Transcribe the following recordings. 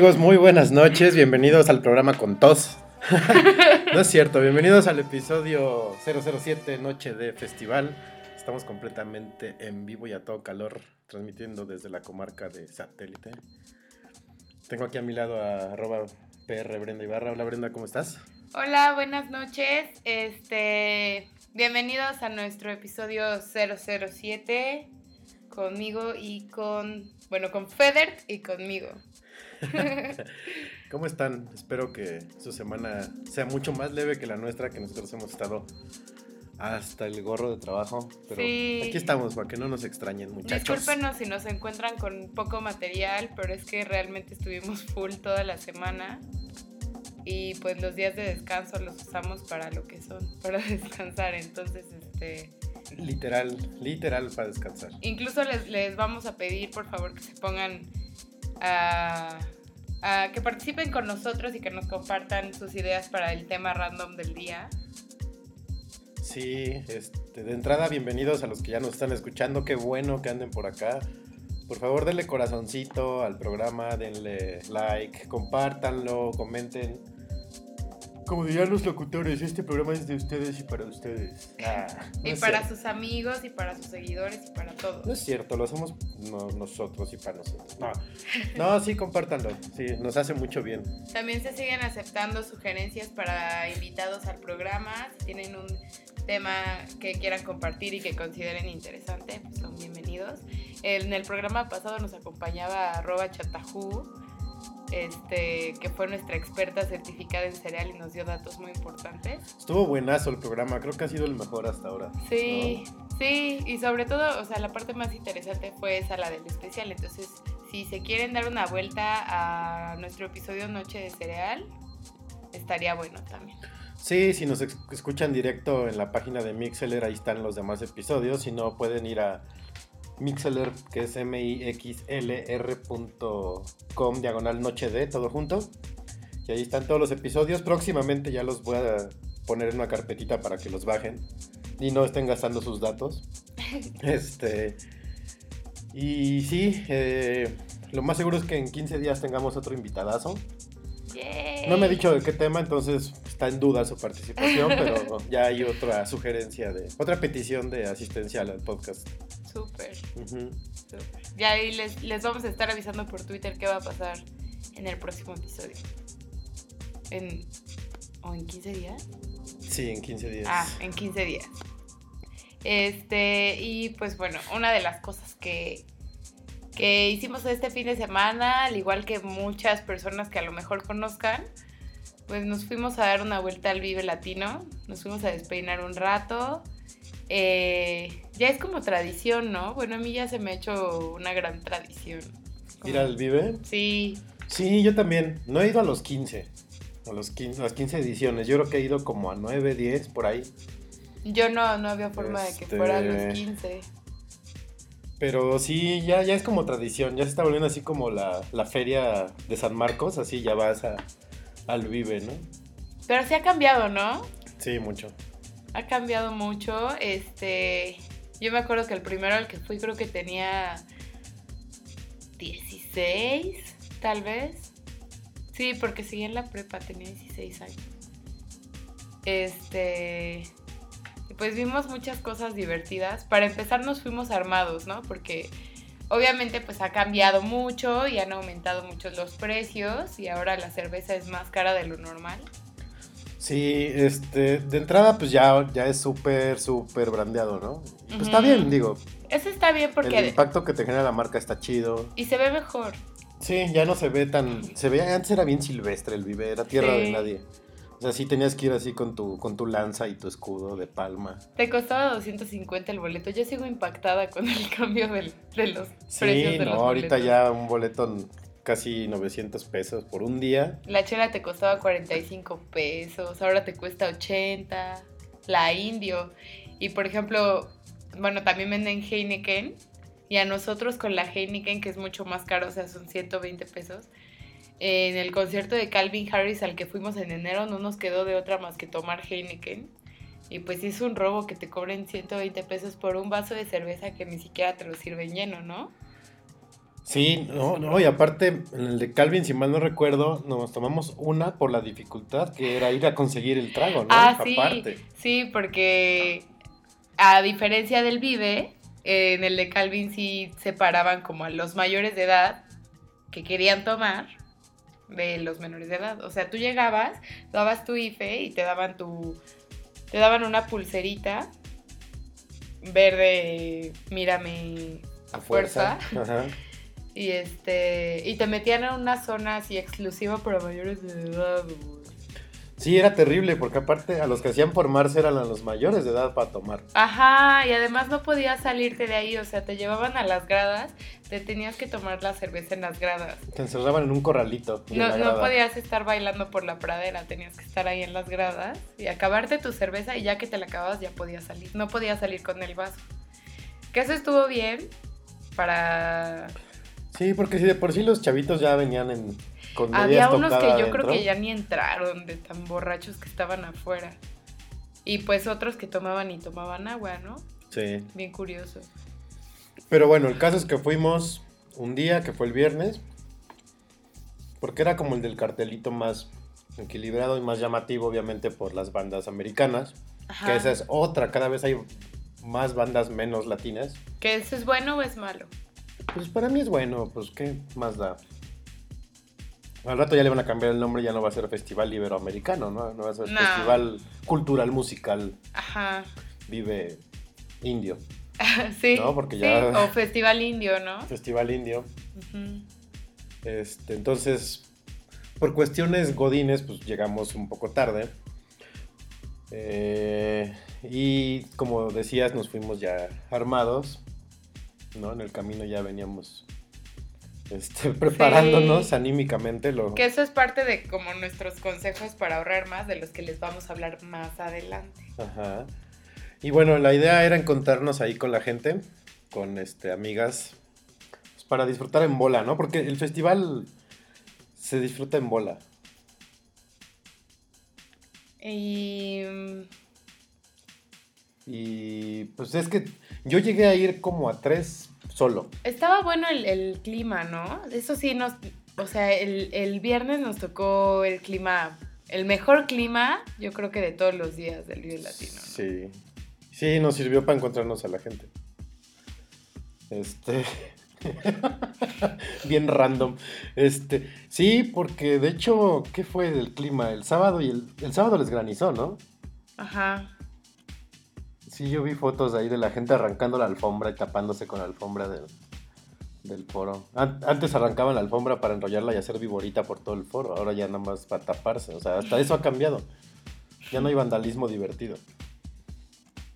Amigos, muy buenas noches, bienvenidos al programa con tos. no es cierto, bienvenidos al episodio 007 Noche de Festival. Estamos completamente en vivo y a todo calor, transmitiendo desde la comarca de satélite. Tengo aquí a mi lado a arroba PR Brenda Ibarra. Hola Brenda, ¿cómo estás? Hola, buenas noches. Este, bienvenidos a nuestro episodio 007 conmigo y con, bueno, con Feder y conmigo. ¿Cómo están? Espero que su semana sea mucho más leve que la nuestra, que nosotros hemos estado hasta el gorro de trabajo. Pero aquí estamos para que no nos extrañen, muchachos. Discúlpenos si nos encuentran con poco material, pero es que realmente estuvimos full toda la semana. Y pues los días de descanso los usamos para lo que son, para descansar. Entonces, este. Literal, literal para descansar. Incluso les, les vamos a pedir, por favor, que se pongan a, que participen con nosotros y que nos compartan sus ideas para el tema random del día. Sí, este, de entrada, bienvenidos a los que ya nos están escuchando. Qué bueno que anden por acá. Por favor, denle corazoncito al programa, denle like, compártanlo, comenten. Como dirían los locutores, este programa es de ustedes y para ustedes. Ah, y para sus amigos y para sus seguidores y para todos. No es cierto, lo hacemos nosotros y para nosotros. No, no, sí, compártanlo. Sí, nos hace mucho bien. También se siguen aceptando sugerencias para invitados al programa. Si tienen un tema que quieran compartir y que consideren interesante, pues son bienvenidos. En el programa pasado nos acompañaba arroba chatajú este, que fue nuestra experta certificada en cereal y nos dio datos muy importantes. Estuvo buenazo el programa, creo que ha sido el mejor hasta ahora. Sí, sí, y sobre todo, o sea, la parte más interesante fue esa, la del especial. Entonces, si se quieren dar una vuelta a nuestro episodio Noche de Cereal, estaría bueno también. Sí, si nos escuchan directo en la página de Mixeler, ahí están los demás episodios. Si no, pueden ir a Mixler, que es mixlr.com, diagonal noche de, todo junto. Y ahí están todos los episodios. Próximamente ya los voy a poner en una carpetita para que los bajen y no estén gastando sus datos. este. Y sí, eh, lo más seguro es que en 15 días tengamos otro invitadazo. No me ha dicho de qué tema, entonces está en duda su participación, pero ya hay otra sugerencia de, otra petición de asistencia al podcast. Súper. Ya ahí les, les, vamos a estar avisando por Twitter qué va a pasar en el próximo episodio. En, ¿O en 15 días? Sí, en 15 días. Ah, en 15 días. Este, y pues bueno, una de las cosas que, que hicimos este fin de semana, al igual que muchas personas que a lo mejor conozcan, pues nos fuimos a dar una vuelta al Vive Latino, nos fuimos a despeinar un rato, eh, ya es como tradición, ¿no? Bueno, a mí ya se me ha hecho una gran tradición. ¿Ir al Vive? Sí. Sí, yo también. No he ido a los 15, a los 15, las 15 ediciones. Yo creo que he ido como a 9, 10, por ahí. Yo no, no había forma de que fuera a los 15. Pero sí, ya, ya es como tradición, ya se está volviendo así como la, feria de San Marcos, así ya vas a, al Vive, ¿no? Pero sí ha cambiado, ¿no? Sí, mucho ha cambiado mucho. Este, yo me acuerdo que el primero al que fui creo que tenía 16, tal vez. Sí, porque seguía en la prepa, tenía 16 años. Este, pues vimos muchas cosas divertidas. Para empezar nos fuimos armados, ¿no? Porque obviamente pues ha cambiado mucho y han aumentado mucho los precios y ahora la cerveza es más cara de lo normal. Sí, este, de entrada pues ya, ya es súper, súper brandeado, ¿no? Pues está bien, digo. Eso está bien porque... El impacto que te genera la marca está chido. Y se ve mejor. Sí, ya no se ve tan... Se ve, antes era bien silvestre el Vive, era tierra de nadie. O sea, sí tenías que ir así con tu, con tu lanza y tu escudo de palma. Te costaba 250 el boleto. Yo sigo impactada con el cambio de los precios de no, ahorita ya un boleto casi 900 pesos por un día. La chela te costaba 45 pesos, ahora te cuesta 80. La indio. Y por ejemplo, bueno, también venden Heineken. Y a nosotros con la Heineken, que es mucho más caro, o sea, son 120 pesos. En el concierto de Calvin Harris al que fuimos en enero no nos quedó de otra más que tomar Heineken. Y pues es un robo que te cobren 120 pesos por un vaso de cerveza que ni siquiera te lo sirven lleno, ¿no? Sí, no, no, y aparte, en el de Calvin, si mal no recuerdo, nos tomamos una por la dificultad que era ir a conseguir el trago, ¿no? Ah, sí, sí, porque a diferencia del Vive, en el de Calvin sí separaban como a los mayores de edad que querían tomar de los menores de edad. O sea, tú llegabas, dabas tu IFE y te daban tu. Te daban una pulserita verde, mírame a, fuerza. Ajá. Y este. Y te metían en una zona así exclusiva para mayores de edad, Sí, era terrible, porque aparte a los que hacían formarse eran a los mayores de edad para tomar. Ajá, y además no podías salirte de ahí, o sea, te llevaban a las gradas, te tenías que tomar la cerveza en las gradas. Te encerraban en un corralito. No, no podías estar bailando por la pradera, tenías que estar ahí en las gradas y acabarte tu cerveza y ya que te la acababas ya podías salir. No podías salir con el vaso. Que eso estuvo bien para... Sí, porque si de por sí los chavitos ya venían en había unos que yo creo que ya ni entraron de tan borrachos que estaban afuera. Y pues otros que tomaban y tomaban agua, ¿no? Sí. Bien curioso. Pero bueno, el caso es que fuimos un día, que fue el viernes, porque era como el del cartelito más equilibrado y más llamativo, obviamente, por las bandas americanas. Que esa es otra, cada vez hay más bandas menos latinas. ¿Que eso es bueno o es malo? Pues para mí es bueno, pues qué más da. Al rato ya le van a cambiar el nombre, ya no va a ser Festival Iberoamericano, ¿no? No va a ser Festival Cultural Musical. Ajá. Vive Indio. sí. ¿No? Porque ya. O Festival Indio, ¿no? Festival Indio. Este, entonces, por cuestiones godines, pues llegamos un poco tarde. Eh, y como decías, nos fuimos ya armados. ¿no? En el camino ya veníamos este, preparándonos anímicamente. Lo... Que eso es parte de como nuestros consejos para ahorrar más, de los que les vamos a hablar más adelante. Ajá. Y bueno, la idea era encontrarnos ahí con la gente, con este, amigas, pues, para disfrutar en bola, ¿no? Porque el festival se disfruta en bola. Y... Y pues es que yo llegué a ir como a tres solo. Estaba bueno el, clima, ¿no? Eso sí, nos, o sea, el, viernes nos tocó el clima, el mejor clima, yo creo que de todos los días del Vive Latino. Sí, sí, nos sirvió para encontrarnos a la gente. Este... Bien random. Este, sí, porque de hecho, ¿qué fue el clima? El sábado y el, el sábado les granizó, ¿no? Ajá. Sí, yo vi fotos ahí de la gente arrancando la alfombra y tapándose con la alfombra del, foro. Antes arrancaban la alfombra para enrollarla y hacer viborita por todo el foro. Ahora ya nada más para taparse. O sea, hasta eso ha cambiado. Ya no hay vandalismo divertido.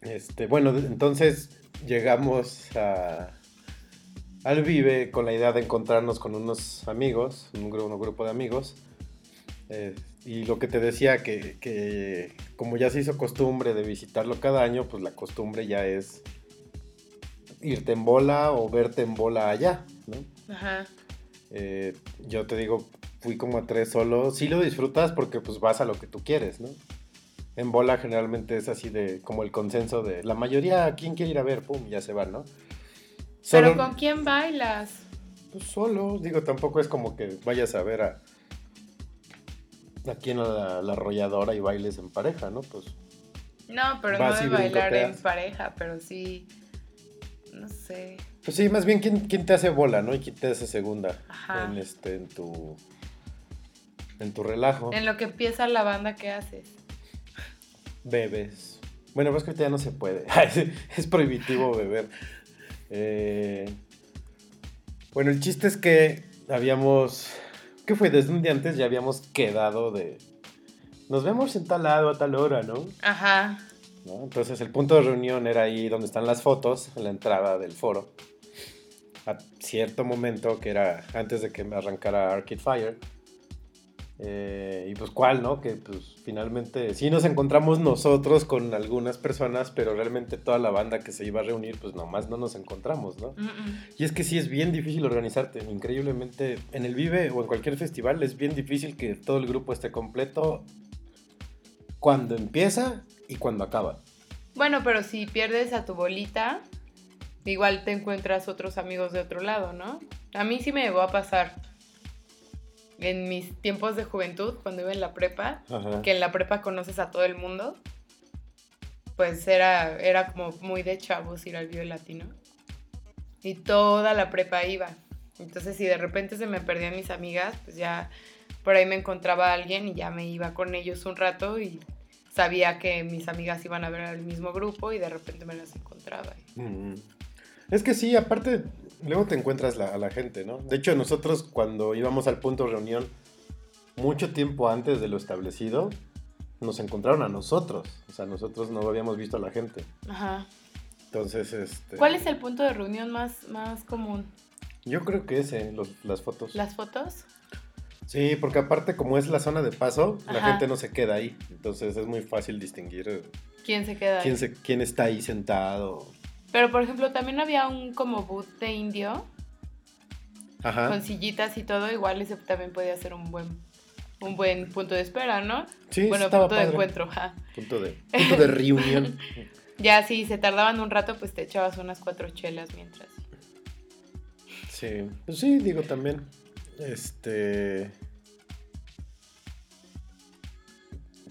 Este, bueno, entonces llegamos a, al Vive con la idea de encontrarnos con unos amigos, un grupo, de amigos. Y lo que te decía, que, como ya se hizo costumbre de visitarlo cada año, pues la costumbre ya es irte en bola o verte en bola allá, ¿no? Ajá. Eh, yo te digo, fui como a tres solo. Sí lo disfrutas porque pues vas a lo que tú quieres, ¿no? En bola generalmente es así de como el consenso de la mayoría, ¿quién quiere ir a ver? Pum, ya se van, ¿no? Pero ¿con quién bailas? Pues solo, digo, tampoco es como que vayas a ver a aquí en la, arrolladora y bailes en pareja, ¿no? Pues. No, pero no de bailar en pareja, pero sí. No sé. Pues sí, más bien quién, te hace bola, ¿no? Y quién te hace segunda Ajá. en este, en tu. En tu relajo. En lo que empieza la banda, ¿qué haces? Bebes. Bueno, pues que ya no se puede. es prohibitivo beber. Eh, bueno, el chiste es que habíamos ¿Qué fue? Desde un día antes ya habíamos quedado de. Nos vemos en tal lado a tal hora, ¿no? Ajá. Entonces el punto de reunión era ahí donde están las fotos, en la entrada del foro. A cierto momento, que era antes de que me arrancara Arcade Fire, eh, y pues cuál, ¿no? Que pues finalmente sí nos encontramos nosotros con algunas personas, pero realmente toda la banda que se iba a reunir, pues nomás no nos encontramos, ¿no? Y es que sí es bien difícil organizarte, increíblemente en el Vive o en cualquier festival es bien difícil que todo el grupo esté completo cuando empieza y cuando acaba. Bueno, pero si pierdes a tu bolita, igual te encuentras otros amigos de otro lado, ¿no? A mí sí me llegó a pasar en mis tiempos de juventud, cuando iba en la prepa, Ajá. que en la prepa conoces a todo el mundo, pues era, era como muy de chavos ir al Vive Latino. Y toda la prepa iba. Entonces, si de repente se me perdían mis amigas, pues ya por ahí me encontraba alguien y ya me iba con ellos un rato y sabía que mis amigas iban a ver al mismo grupo y de repente me las encontraba. Mm. Es que sí, aparte, luego te encuentras la- a la gente, ¿no? De hecho, nosotros cuando íbamos al punto de reunión, mucho tiempo antes de lo establecido, nos encontraron a nosotros. O sea, nosotros no habíamos visto a la gente. Ajá. Entonces, este... ¿Cuál es el punto de reunión más, más común? Yo creo que ese, los- las fotos. ¿Las fotos? Sí, porque aparte como es la zona de paso, la gente no se queda ahí. Entonces es muy fácil distinguir eh, ¿Quién se queda ahí? se, quién está ahí sentado. Pero, por ejemplo, también había un como boot de indio Ajá. con sillitas y todo. Igual ese también podía ser un buen, un buen punto de espera, ¿no? Sí, bueno, punto de encuentro. Punto de, punto de reunión. Ya si se tardaban un rato, pues te echabas unas cuatro chelas mientras. Sí, pues sí, digo también. Este.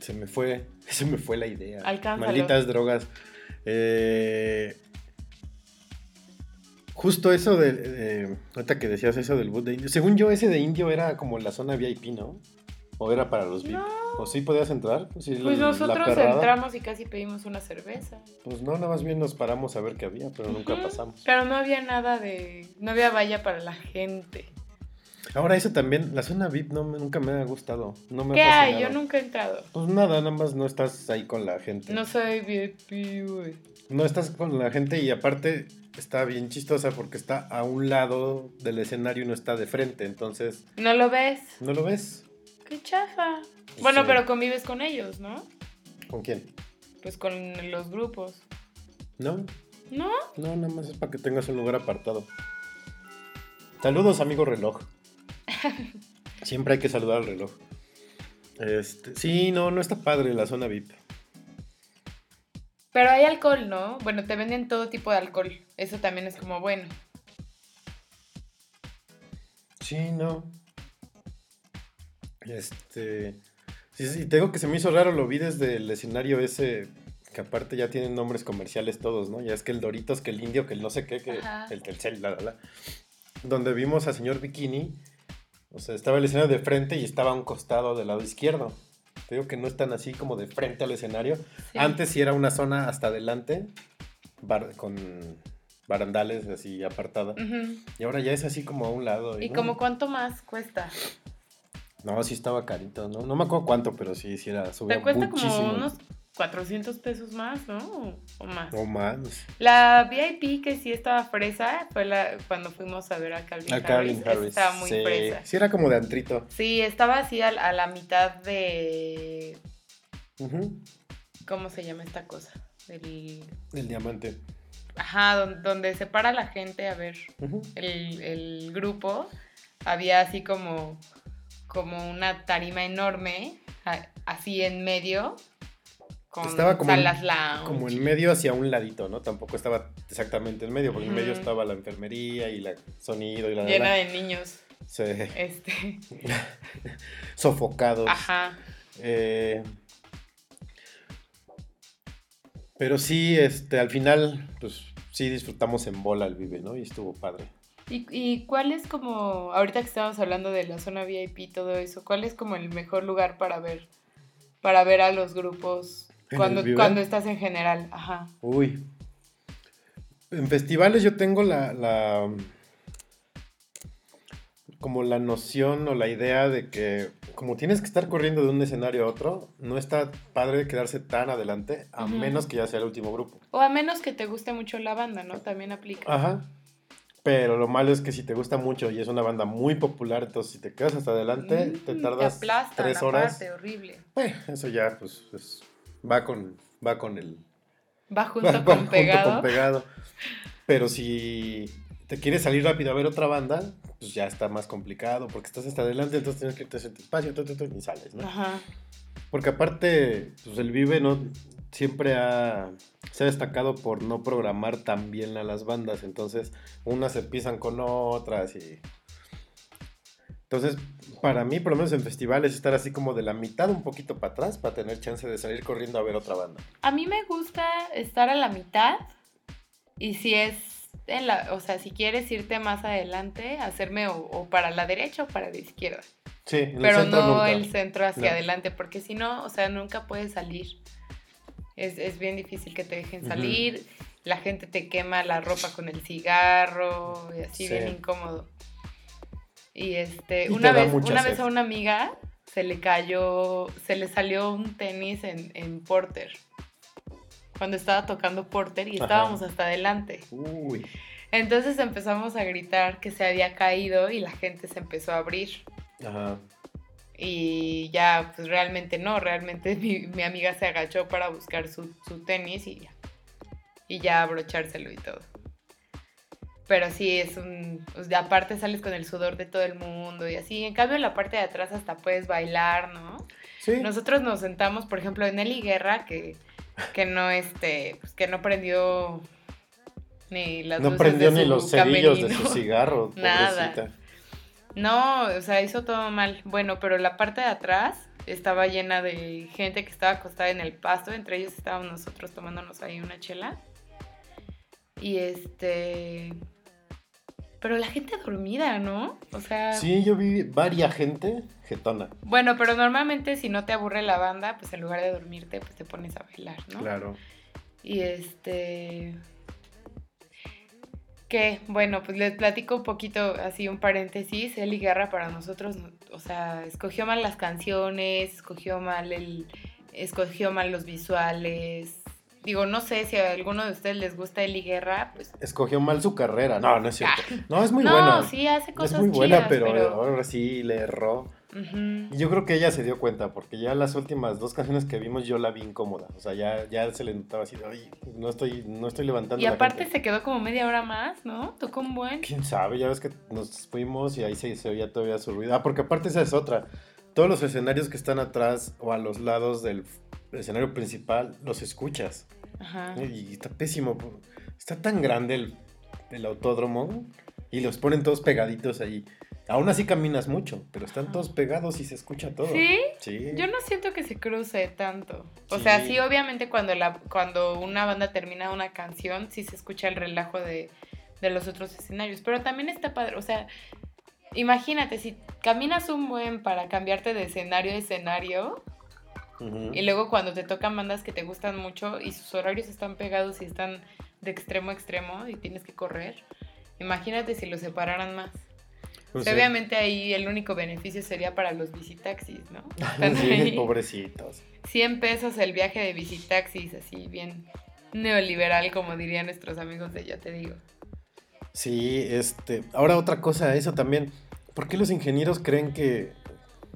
Se me fue. Se me fue la idea. Alcánzalo. Malditas drogas. Eh, justo eso de, Ahorita que decías eso del boot de indio. Según yo, ese de indio era como la zona VIP, ¿no? ¿O era para los VIP? No. ¿O sí podías entrar? Sí, Pues la- nosotros entramos y casi pedimos una cerveza. Pues no, nada más bien nos paramos a ver qué había, pero nunca pasamos. Pero no había nada de. No había valla para la gente. Ahora eso también, la zona VIP no nunca me ha gustado. No me ha ¿Qué hay? Yo nunca he entrado. Pues nada, nada más no estás ahí con la gente. No soy VIP, güey. No estás con la gente y aparte está bien chistosa porque está a un lado del escenario y no está de frente, entonces ¿No lo ves? no lo ves. Qué chafa. Bueno, Sí. pero convives con ellos, ¿no? ¿Con quién? Pues con los grupos. No, ¿No? no, nada más es para que tengas un lugar apartado. Saludos, amigo reloj. Siempre hay que saludar al reloj. Este, sí, no, no está padre la zona VIP. Pero hay alcohol, ¿no? Bueno, te venden todo tipo de alcohol. Eso también es como bueno. Sí, no. Este. Sí, sí, te digo que se me hizo raro, lo vi desde el escenario ese, que aparte ya tienen nombres comerciales todos, ¿no? Ya es que el Doritos, que el Indio, que el no sé qué, que Ajá. el Telcel, la, la, la. Donde vimos a señor Bikini, o sea, estaba el escenario de frente y estaba a un costado del lado izquierdo. Te digo que no están así como de frente al escenario. Sí. Antes sí era una zona hasta adelante, bar- con barandales así apartada. Y ahora ya es así como a un lado. ¿Y ¿no? como cuánto más cuesta? No, sí estaba carito, ¿no? No me acuerdo cuánto, pero sí, sí era, subía Te cuesta muchísimo. como unos 400 pesos más, ¿no? O más. No más. La VIP que sí estaba fresa fue la cuando fuimos a ver a Calvin A Harris. Calvin Harris. Estaba muy sí. fresa. Sí, era como de antrito. Sí, estaba así a, a la mitad de... ¿Cómo se llama esta cosa? El... El diamante. Ajá, don- donde se para la gente a ver el, el grupo. Había así como, como una tarima enorme, así en medio, con Estaba como en-. Como en medio hacia un ladito, ¿no? Tampoco estaba exactamente en medio, porque en medio estaba la enfermería y la sonido y la... Llena la. de niños. Sí, Este, sofocados. ajá. Eh, pero sí, este, al final, pues sí disfrutamos en bola el Vive, ¿no? Y estuvo padre. ¿Y, ¿Y cuál es como, ahorita que estamos hablando de la zona VIP y todo eso, cuál es como el mejor lugar para ver, para ver a los grupos ¿En cuando, cuando estás en general? Ajá. Uy. En festivales yo tengo la, la- como la noción o la idea de que como tienes que estar corriendo de un escenario a otro, no está padre quedarse tan adelante, a menos que ya sea el último grupo. O a menos que te guste mucho la banda, ¿no? También aplica. Ajá. Pero lo malo es que si te gusta mucho y es una banda muy popular, entonces si te quedas hasta adelante, Mm, te tardas aplastan, tres horas. aparte, horrible. Eh, eso ya, pues, es- va con, va con el, Va junto Va- va con junto pegado. con pegado. Pero si te quieres salir rápido a ver otra banda, pues ya está más complicado, porque estás hasta adelante, entonces tienes que irte a tu espacio, tu, tu, tu, y sales, ¿no? Ajá. Porque aparte, pues el Vive no siempre ha, se ha destacado por no programar tan bien a las bandas. Entonces, unas se pisan con otras y. Entonces, para mí, por lo menos en festivales, estar así como de la mitad un poquito para atrás para tener chance de salir corriendo a ver otra banda. A mí me gusta estar a la mitad y si es en la, o sea, si quieres irte más adelante, hacerme o, para la derecha o para la izquierda. Sí, en Pero el centro no nunca. el centro hacia No. adelante, porque si no, o sea, nunca puedes salir. Es, es bien difícil que te dejen salir. La gente te quema la ropa con el cigarro y así Sí. bien incómodo. Y este, Y una vez, una sed. vez a una amiga se le cayó, se le salió un tenis en, en Porter. Cuando estaba tocando Porter y Ajá. estábamos hasta adelante. Uy. Entonces empezamos a gritar que se había caído y la gente se empezó a abrir. Ajá. Y ya, pues realmente no, realmente mi, mi amiga se agachó para buscar su, su tenis y. Y ya abrochárselo y todo. Pero sí, es un... sea, aparte sales con el sudor de todo el mundo y así. En cambio, en la parte de atrás hasta puedes bailar, ¿no? Sí. Nosotros nos sentamos, por ejemplo, en Eli Guerra, que, que no, este, pues, que no prendió ni las no prendió ni los cerillos de su cigarro, Nada. pobrecita. No, o sea, hizo todo mal. Bueno, pero la parte de atrás estaba llena de gente que estaba acostada en el pasto. Entre ellos estábamos nosotros tomándonos ahí una chela. Y este. Pero la gente dormida, ¿no? O sea. Sí, yo vi varias gente jetona. Bueno, pero normalmente si no te aburre la banda, pues en lugar de dormirte, pues te pones a bailar, ¿no? Claro. Y este. Que, bueno, pues les platico un poquito, así un paréntesis. Eli Guerra para nosotros, no- o sea, escogió mal las canciones, escogió mal el. escogió mal los visuales. Digo, no sé si a alguno de ustedes les gusta Eli Guerra, pues. Escogió mal su carrera. No, no es cierto. No, es muy no, buena. sí hace es cosas muy buena, chidas, pero, ahora sí le erró. Y yo creo que ella se dio cuenta, porque ya las últimas dos canciones que vimos yo la vi incómoda. O sea, ya, ya se le notaba así, "Ay, no estoy, no estoy levantando Y aparte gente". se quedó como media hora más, ¿no? Tocó un buen. Quién sabe, ya ves que nos fuimos y ahí se, se oía todavía su ruido. Ah, porque aparte esa es otra. Todos los escenarios que están atrás o a los lados del escenario principal los escuchas. Ajá. Y está pésimo. Está tan grande el, el autódromo y los ponen todos pegaditos ahí. Aún así caminas mucho, pero están todos pegados y se escucha todo. ¿Sí? Sí. Yo no siento que se cruce tanto. O Sí. sea, sí, obviamente cuando, la, cuando una banda termina una canción, sí se escucha el relajo de, de los otros escenarios. Pero también está padre. O sea, imagínate, si caminas un buen para cambiarte de escenario a escenario, y luego cuando te tocan bandas que te gustan mucho y sus horarios están pegados y están de extremo a extremo y tienes que correr, imagínate si los separaran más. Pues O sea, sí. Obviamente ahí el único beneficio sería para los visitaxis, ¿no? Sí, pobrecitos. 100 pesos el viaje de visitaxis, así bien neoliberal, como dirían nuestros amigos de Ya Te Digo. Sí, este. Ahora otra cosa, eso también. ¿Por qué los ingenieros creen que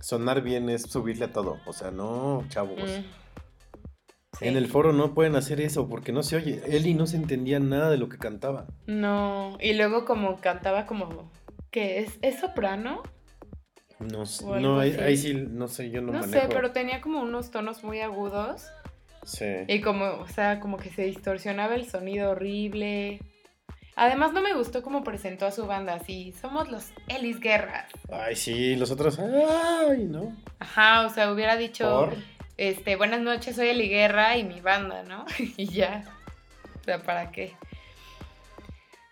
sonar bien es subirle a todo? O sea, no, chavos. Mm. Sí. En el foro no pueden hacer eso porque no se oye. Eli no se entendía nada de lo que cantaba. No, y luego como cantaba como... ¿Qué es? ¿Es soprano? No, no ahí, sí, no sé, yo no, No, manejo. sé, pero tenía como unos tonos muy agudos. Sí. Y como, o sea, como que se distorsionaba el sonido horrible. Además no me gustó cómo presentó a su banda, así, somos los Ellis Guerras. Ay, sí, los otros. Ay, ¿no? Ajá, o sea, hubiera dicho... Por. este, buenas noches, soy Eli Guerra y mi banda, ¿no? y ya. O sea, ¿para qué?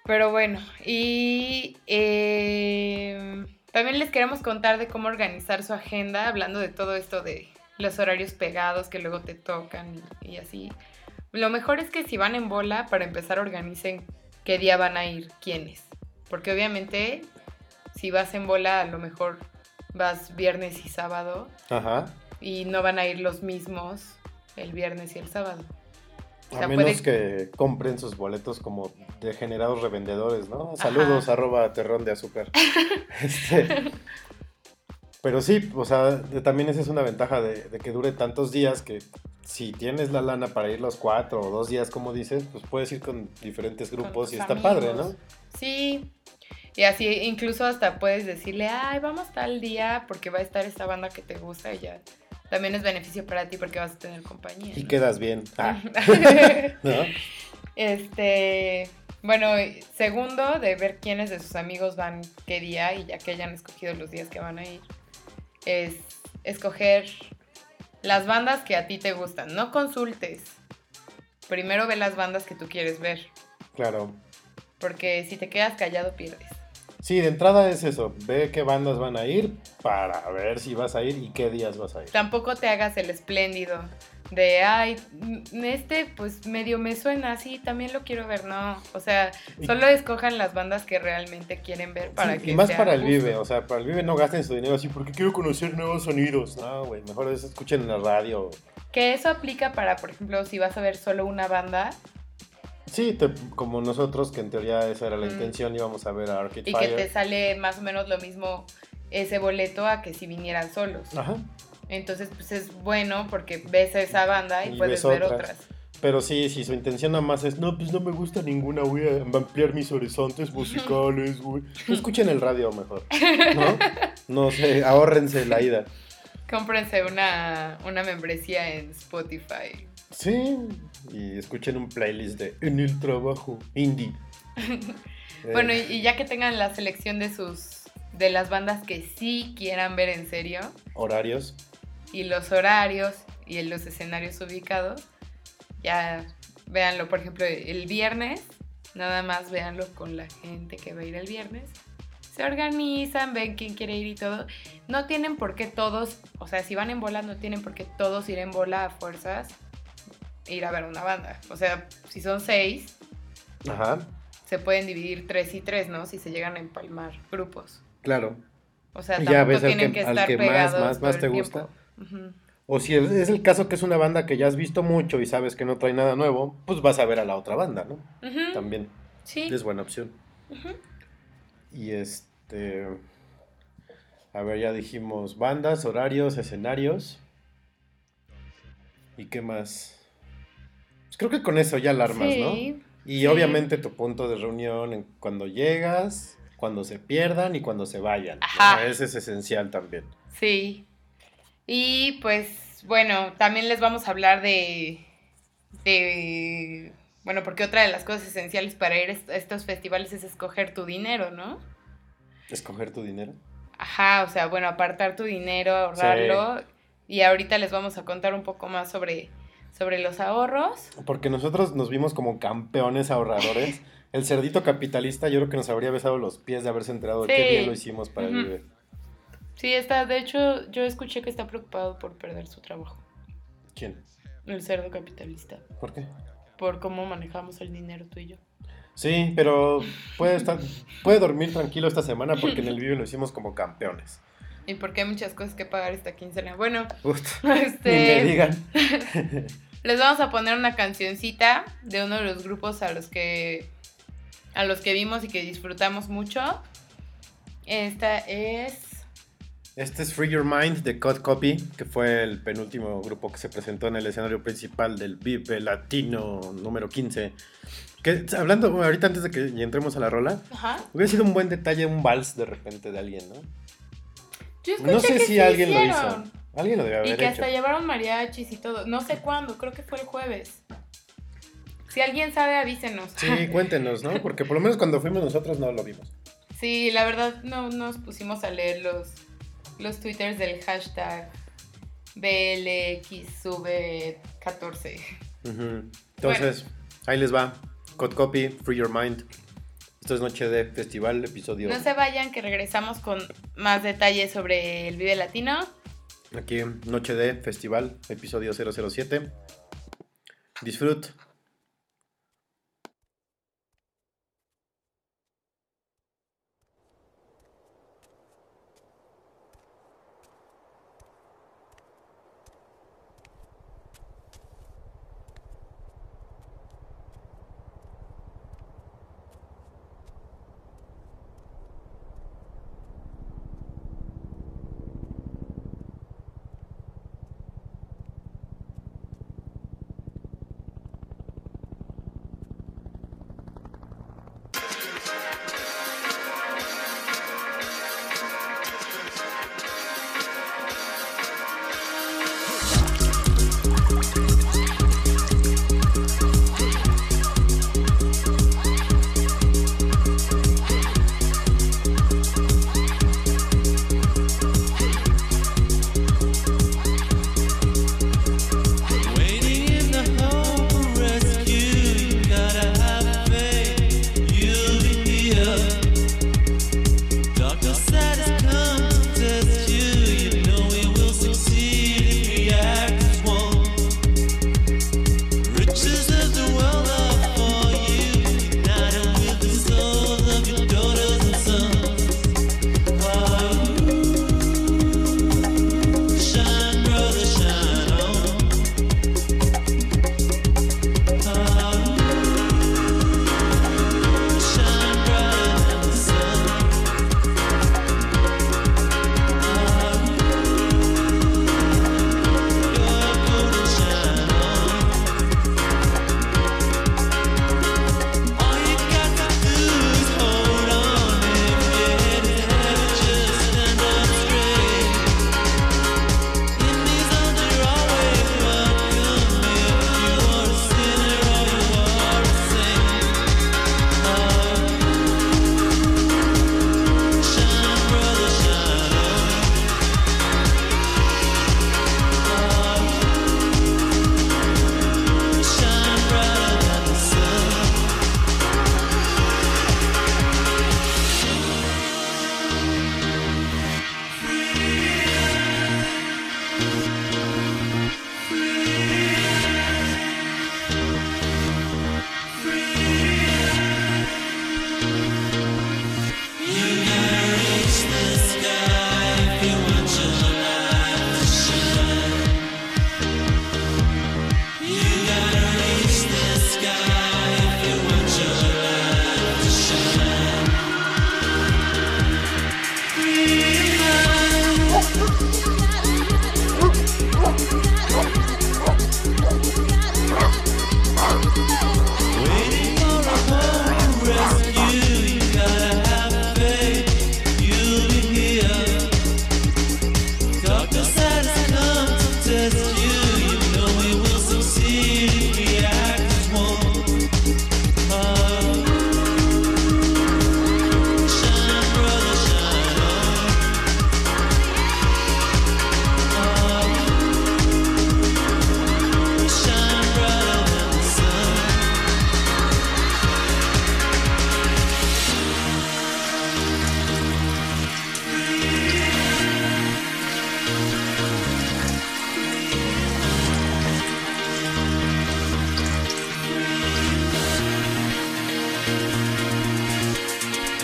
Pero bueno, y eh, también les queremos contar de cómo organizar su agenda, hablando de todo esto de los horarios pegados que luego te tocan y, y así. Lo mejor es que si van en bola, para empezar, organicen qué día van a ir, quiénes. Porque obviamente, si vas en bola, a lo mejor vas viernes y sábado Ajá. y no van a ir los mismos el viernes y el sábado. O sea, A menos puede- que compren sus boletos como degenerados revendedores, ¿no? Saludos, arroba terrón de azúcar. Este, pero sí, o sea, también esa es una ventaja de, de que dure tantos días que si tienes la lana para ir los cuatro o dos días, como dices, pues puedes ir con diferentes grupos y está padre. ¿no? Sí. Y así incluso hasta puedes decirle, ay, vamos tal día porque va a estar esta banda que te gusta y ya. también es beneficio para ti porque vas a tener compañía. Y ¿no? quedas bien. Ah, ¿no? Este, bueno, segundo, de ver quiénes de sus amigos van qué día y ya que hayan escogido los días que van a ir, es escoger las bandas que a ti te gustan. No consultes. Primero ve las bandas que tú quieres ver, Claro. porque si te quedas callado pierdes. Sí, de entrada es eso. Ve qué bandas van a ir para ver si vas a ir y qué días vas a ir. Tampoco te hagas el espléndido de, ay, este pues medio me suena así, también lo quiero ver, no. O sea, solo escojan las bandas que realmente quieren ver para Sí, que y más para el justo. Vive, o sea, para el Vive no gasten su dinero así porque quiero conocer nuevos sonidos. No, güey, mejor es escuchen en la radio. Que eso aplica para, por ejemplo, si vas a ver solo una banda Sí, te- como nosotros, que en teoría esa era la Mm. intención, íbamos a ver a Arcade y que te sale más o menos lo mismo ese boleto a que si vinieran solos. Ajá. Entonces, pues es bueno porque ves a esa banda y, Y puedes ver otras. otras. Pero sí, si su intención nada más es, no, pues no me gusta ninguna, voy a ampliar mis horizontes musicales, güey. Escuchen el radio mejor, ¿no? No sé, ahórrense la ida. Cómprense una, una membresía en Spotify. Sí, y escuchen un playlist de En el trabajo, indie. Bueno, y ya que tengan la selección de sus de las bandas que sí quieran ver en serio horarios. Y los horarios y en los escenarios ubicados, ya véanlo, por ejemplo, el viernes, nada más véanlo con la gente que va a ir el viernes. Se organizan, ven quién quiere ir y todo. No tienen por qué todos, o sea, si van en bola, no tienen por qué todos ir en bola a fuerzas e ir a ver una banda. O sea, si son seis, Ajá, se pueden dividir tres y tres, ¿no? Si se llegan a empalmar grupos. claro. O sea, Y ya tampoco ves al tienen que- que, al estar que más, pegados más, más el te tiempo. O si es- el caso que es una banda que ya has visto mucho y sabes que no trae nada nuevo, pues vas a ver a la otra banda, ¿no? También Sí. es buena opción. Y este. A ver, ya dijimos bandas, horarios, escenarios. ¿Y qué más? Pues creo que con eso ya alarmas, ¿no? Sí, Y sí. obviamente tu punto de reunión en cuando llegas, cuando se pierdan y cuando se vayan. ¿no? Ajá. Ese es esencial también. Sí. Y pues, bueno, también les vamos a hablar de. de. Bueno, porque otra de las cosas esenciales para ir a estos festivales es escoger tu dinero, ¿no? Escoger tu dinero. Ajá, o sea, bueno, apartar tu dinero, ahorrarlo. Y ahorita les vamos a contar un poco más sobre, sobre los ahorros. Porque nosotros nos vimos como campeones ahorradores. El cerdito capitalista yo creo que nos habría besado los pies de haberse enterado de qué bien lo hicimos para. Vive. Sí, está, de hecho, yo escuché que está preocupado por perder su trabajo. ¿Quién? El cerdo capitalista. ¿Por qué? Por cómo manejamos el dinero tú y yo. Sí, pero puede estar, puede dormir tranquilo esta semana porque en el Vive lo hicimos como campeones. Y porque hay muchas cosas que pagar esta quincena. Bueno, Uf, ni me este, digan. les vamos a poner una cancioncita de uno de los grupos a los que a los que vimos y que disfrutamos mucho. Esta es Este es Free Your Mind de Cut Copy, que fue el penúltimo grupo que se presentó en el escenario principal del Vive Latino número 15. Que, hablando, ahorita antes de que entremos a la rola, Ajá. hubiera sido un buen detalle un vals de repente de alguien, ¿no? Yo No sé que si alguien lo hizo. Alguien lo debe Y haber que hecho. hasta llevaron mariachis y todo. No sé cuándo, creo que fue el jueves. Si alguien sabe, avísenos. Sí, cuéntenos, ¿no? Porque por lo menos cuando fuimos nosotros no lo vimos. Sí, la verdad no nos pusimos a leer los, los twitters del hashtag BLXV14. Ujú. Entonces, ahí les va. Cut Copy, Free Your Mind. Esto es Noche de Festival, episodio. No se vayan, que regresamos con más detalles sobre el Vive Latino. Aquí, Noche de Festival, episodio 007. Disfrut.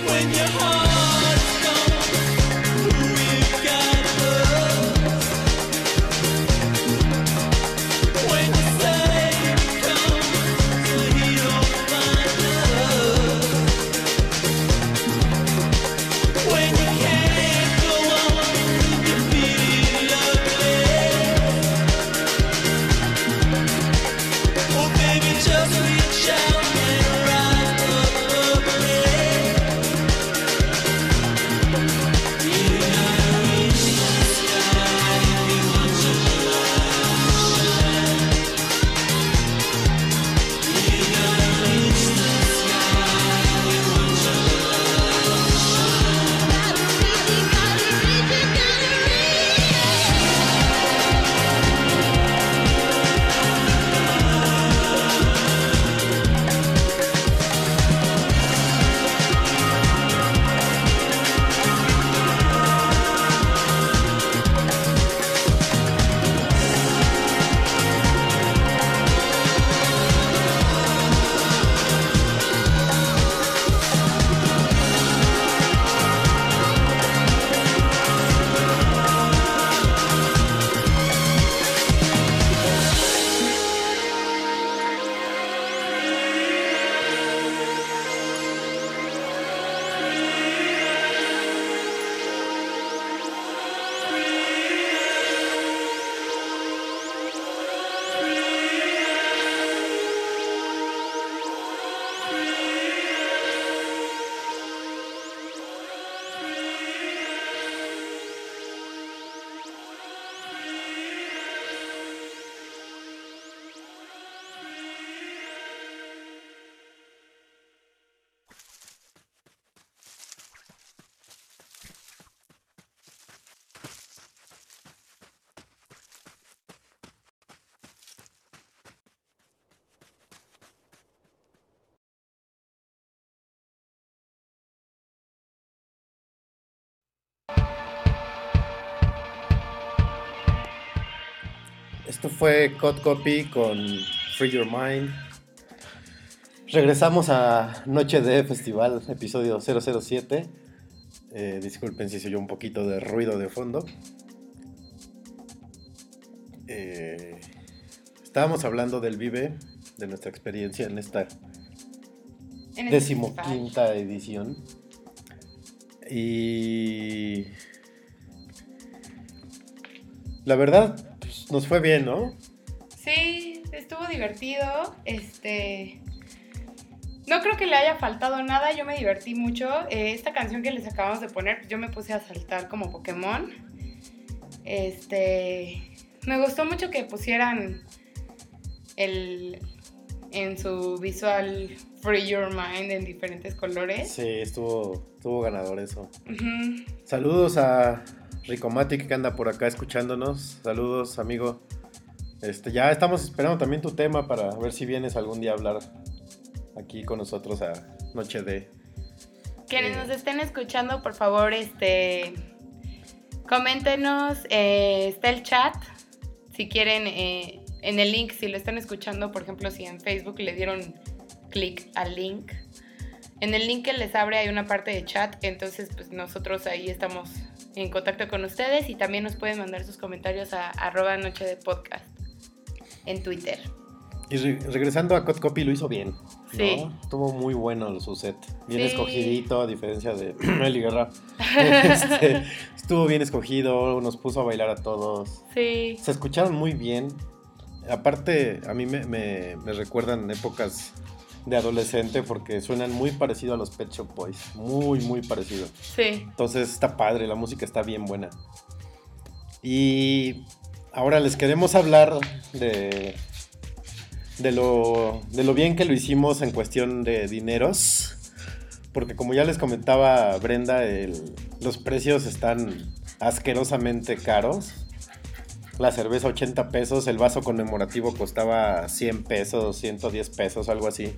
when you're home. Fue Code Copy con Free Your Mind. Regresamos a Noche de Festival, episodio 007. Eh, disculpen si se oyó un poquito de ruido de fondo. Eh, estábamos hablando del Vive, de nuestra experiencia en esta el decimoquinta edición. Y la verdad, nos fue bien, ¿no? Sí, estuvo divertido. Este. No creo que le haya faltado nada, yo me divertí mucho. Eh, esta canción que les acabamos de poner, pues, yo me puse a saltar como Pokémon. Este. Me gustó mucho que pusieran el. en su visual Free Your Mind en diferentes colores. Sí, estuvo, estuvo ganador eso. Saludos a Ricomatic que anda por acá escuchándonos. Saludos, amigo. Este, ya estamos esperando también tu tema para ver si vienes algún día a hablar aquí con nosotros a Noche de. Quienes Eh. nos estén escuchando, por favor, este, coméntenos, eh, está el chat, si quieren, eh, en el link, si lo están escuchando, por ejemplo, si en Facebook le dieron clic al link, en el link que les abre hay una parte de chat, entonces pues nosotros ahí estamos en contacto con ustedes y también nos pueden mandar sus comentarios a arroba noche de podcast en Twitter. Y re- regresando a Code Copy lo hizo bien. ¿no? Sí. Estuvo muy bueno su set. Bien Sí. escogidito, a diferencia de Eli Guerra. Este, estuvo bien escogido, nos puso a bailar a todos. Sí, Se escucharon muy bien. Aparte, a mí me, me- me recuerdan épocas de adolescente porque suenan muy parecido a los Pet Shop Boys. Muy, muy parecido. sí. Entonces está padre, la música está bien buena. Y ahora les queremos hablar de, de, lo, de lo bien que lo hicimos en cuestión de dineros. Porque como ya les comentaba Brenda, el- los precios están asquerosamente caros. La cerveza 80 pesos, el vaso conmemorativo costaba 100 pesos, 110 pesos, algo así.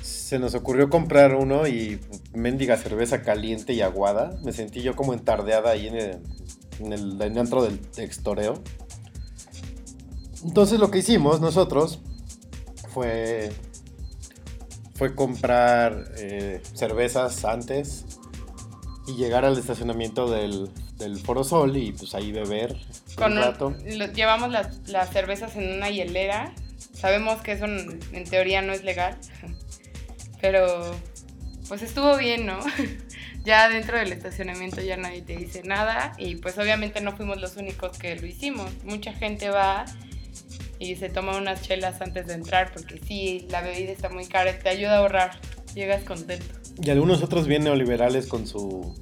Se nos ocurrió comprar uno y mendiga cerveza caliente y aguada. Me sentí yo como entardeada ahí en el, en del extoreo. Entonces lo que hicimos nosotros fue fue comprar eh, cervezas antes y llegar al estacionamiento del, del Foro Sol y pues ahí beber Con un un- rato. lo- llevamos las, las cervezas en una hielera. Sabemos que eso en en teoría no es legal. Pero pues estuvo bien, ¿no? ya dentro del estacionamiento ya nadie te dice nada. Y pues obviamente no fuimos los únicos que lo hicimos. Mucha gente va y se toma unas chelas antes de entrar porque sí, la bebida está muy cara. Te ayuda a ahorrar. Llegas contento. Y algunos otros bien neoliberales con su,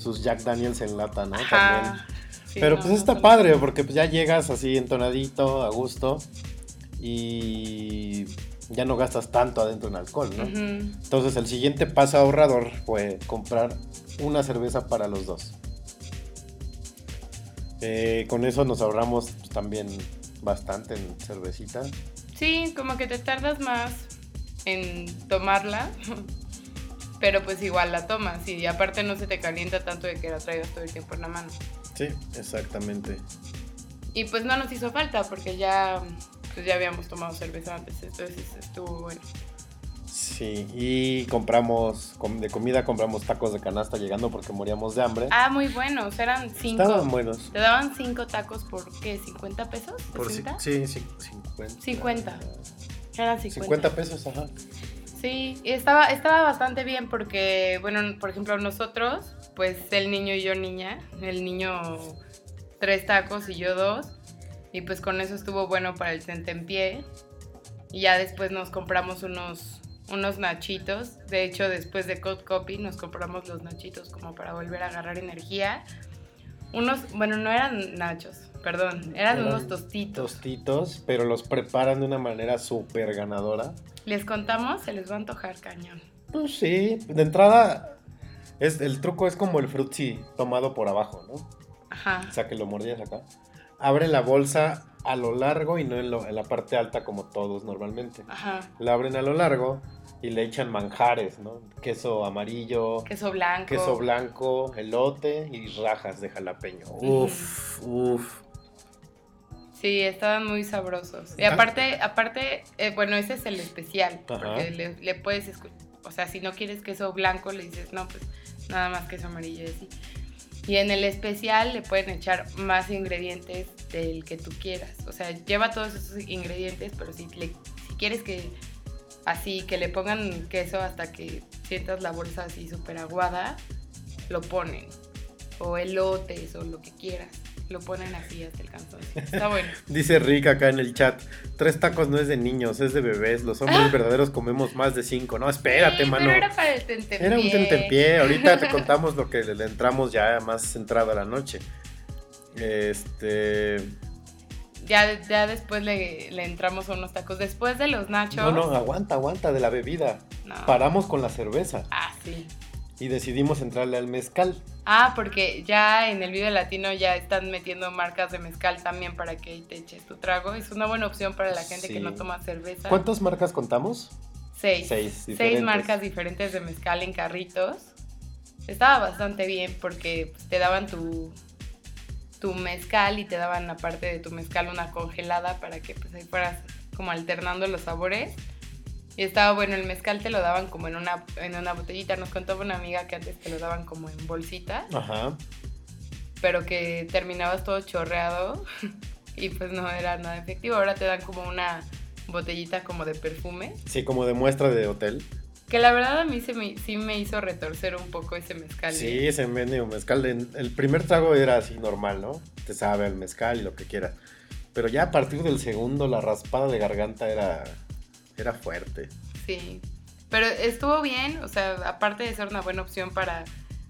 sus Jack Daniels en lata, ¿no? También. Sí, Pero no, pues no está padre porque pues ya llegas así entonadito, a gusto y ya no gastas tanto adentro en alcohol, ¿no? Entonces el siguiente paso ahorrador fue comprar una cerveza para los dos. Eh, con eso nos ahorramos pues, también bastante en cervecita. Sí, como que te tardas más en tomarla, pero pues igual la tomas y aparte no se te calienta tanto de que la traigas todo el tiempo en la mano. Sí, exactamente. Y pues no nos hizo falta porque ya, pues ya habíamos tomado cerveza antes, entonces estuvo bueno. Sí, y compramos, com- de comida compramos tacos de canasta llegando porque moríamos de hambre. Ah, muy buenos, eran cinco. Estaban buenos. Te daban cinco tacos por qué, ¿50 pesos? Por ci- ¿60? sí, sí, 50. 50. Eran 50. 50 pesos, ajá. Sí, estaba, estaba bastante bien porque, bueno, por ejemplo, nosotros, pues el niño y yo niña, el niño tres tacos y yo dos, y pues con eso estuvo bueno para el tentempié. Y ya después nos compramos unos, unos nachitos, de hecho después de Code Copy nos compramos los nachitos como para volver a agarrar energía. Unos, bueno, no eran nachos, perdón, eran, Eran unos tostitos. Tostitos, pero los preparan de una manera súper ganadora. Les contamos, se les va a antojar cañón. Pues sí, de entrada, es, el truco es como el frutzi tomado por abajo, ¿no? Ajá. O sea, que lo mordías acá. Abre la bolsa a lo largo y no en, lo- en la parte alta como todos normalmente. Ajá. La abren a lo largo y le echan manjares, ¿no? Queso amarillo, Queso blanco. queso blanco, elote y rajas de jalapeño. Uf, uf. Sí, estaban muy sabrosos. Y aparte, aparte, eh, bueno, ese es el especial, Ajá. porque le, le puedes escu- o sea, si no quieres queso blanco, le dices, no, pues nada más queso amarillo y así. Y en el especial le pueden echar más ingredientes del que tú quieras. O sea, lleva todos esos ingredientes, pero si, le- si quieres que así, que le pongan queso hasta que sientas la bolsa así súper aguada, lo ponen. O elotes o lo que quieras. Lo ponen así hasta el cansancio. Está bueno. Dice Rick acá en el chat, tres tacos no es de niños, es de bebés. Los hombres verdaderos comemos más de cinco. No, espérate, Sí, mano. Pero era para el tentempié. Era un tentempié. Ahorita te contamos lo que le entramos ya más centrado a la noche. Este. Ya, ya después le, le entramos a unos tacos. Después de los nachos. No, no, aguanta, aguanta de la bebida. no. Paramos con la cerveza Ah, sí. Y decidimos entrarle al mezcal. Ah, porque ya en el video latino ya están metiendo marcas de mezcal también para que ahí te eches tu trago. Es una buena opción para la gente Sí. que no toma cerveza. ¿Cuántas marcas contamos? Seis. Seis Seis marcas diferentes de mezcal en carritos. Estaba bastante bien porque te daban tu, tu mezcal y te daban aparte de tu mezcal una congelada para que pues ahí fueras como alternando los sabores. Y estaba bueno, el mezcal te lo daban como en una, en una botellita. Nos contaba una amiga que antes te lo daban como en bolsita, Ajá. pero que terminabas todo chorreado y pues no era nada efectivo. Ahora te dan como una botellita como de perfume. Sí, como de muestra de hotel. Que la verdad a mí se me, sí me hizo retorcer un poco ese mezcal. Sí, ese medio mezcal. de- El primer trago era así normal, ¿no? Te sabe al mezcal y lo que quieras. Pero ya a partir del segundo, la raspada de garganta era, era fuerte. Sí. Pero estuvo bien, o sea, aparte de ser una buena opción para,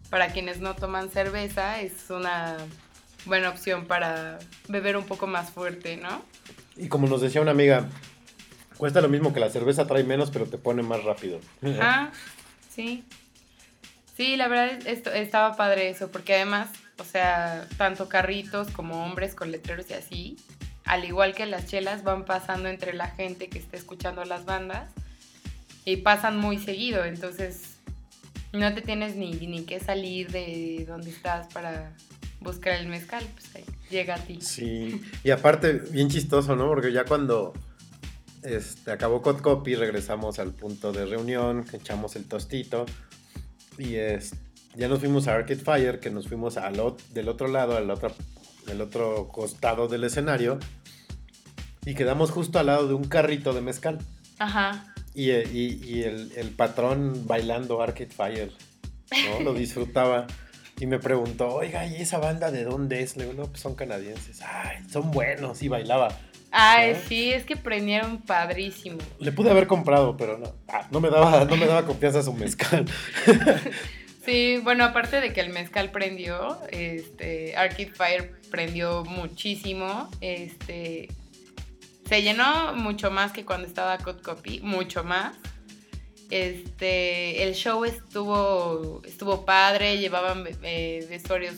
para quienes no toman cerveza, es una buena opción para beber un poco más fuerte, ¿no? Y como nos decía una amiga, cuesta lo mismo que la cerveza, trae menos, pero te pone más rápido. Ah, sí. Sí, la verdad es- esto, estaba padre eso, porque además, o sea, tanto carritos como hombres con letreros y así, al igual que las chelas, van pasando entre la gente que está escuchando las bandas y pasan muy seguido, entonces no te tienes ni, ni que salir de donde estás para buscar el mezcal, pues ahí llega a ti. Sí, y aparte, bien chistoso, ¿no? Porque ya cuando este, acabó Cod Copy, regresamos al punto de reunión, echamos el tostito y es, ya nos fuimos a Arcade Fire, que nos fuimos al, del otro lado, al otro, del otro costado del escenario y quedamos justo al lado de un carrito de mezcal. Ajá. Y, eh, y- y el, el patrón bailando Arcade Fire, ¿no? Lo disfrutaba. Y me preguntó, oiga, ¿y esa banda de dónde es? Le digo, no, pues son canadienses. Ay, son buenos. Y bailaba. Ay, ¿Sí? sí, es que prendieron padrísimo. Le pude haber comprado, pero no. Ah, no, me daba, no me daba confianza su mezcal. Sí, bueno, aparte de que el mezcal prendió, este, Arcade Fire prendió muchísimo, este, se llenó mucho más que cuando estaba Cod Copy, mucho más. Este, el show estuvo, estuvo padre, llevaban eh, vestuarios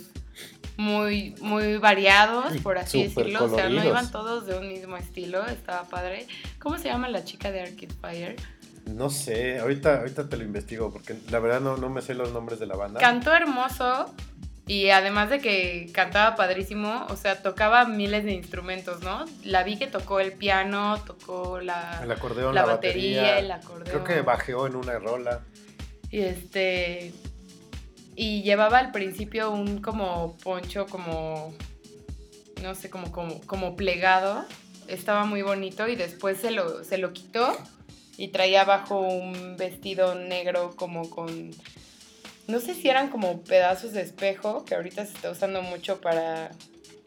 muy, muy variados, por así decirlo. O sea, no iban todos de un mismo estilo, estaba padre. ¿Cómo se llama la chica de Arcade Fire? No sé, ahorita, ahorita te lo investigo, porque la verdad no, no me sé los nombres de la banda. Cantó hermoso y además de que cantaba padrísimo, o sea, tocaba miles de instrumentos, ¿no? La vi que tocó el piano, tocó la, el acordeón, la la, batería, batería. el acordeón. Creo que bajeó en una rola. Y este y llevaba al principio un como poncho como no sé, como como como plegado. Estaba muy bonito y después se lo se lo quitó y traía abajo un vestido negro como con no sé si eran como pedazos de espejo, que ahorita se está usando mucho para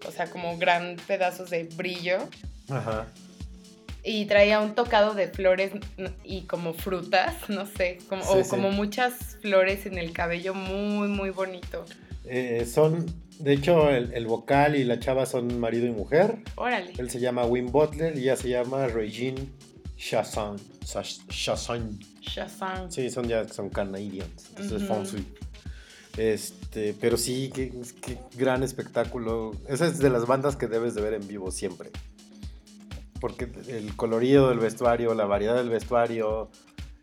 o sea, como gran pedazos de brillo Ajá. y traía un tocado de flores y como frutas, no sé, como, Sí, o sí. como muchas flores en el cabello, muy, muy bonito. Eh, son, de hecho, el, el vocal y la chava son marido y mujer. Órale. Él se llama Wim Butler y ella se llama Regine Chas- Chasson. Shazam. Sí, son ya son canadians. Entonces, feng shui. Este, pero sí, qué, qué gran espectáculo. Esa es de las bandas que debes de ver en vivo siempre. Porque el colorido del vestuario, la variedad del vestuario,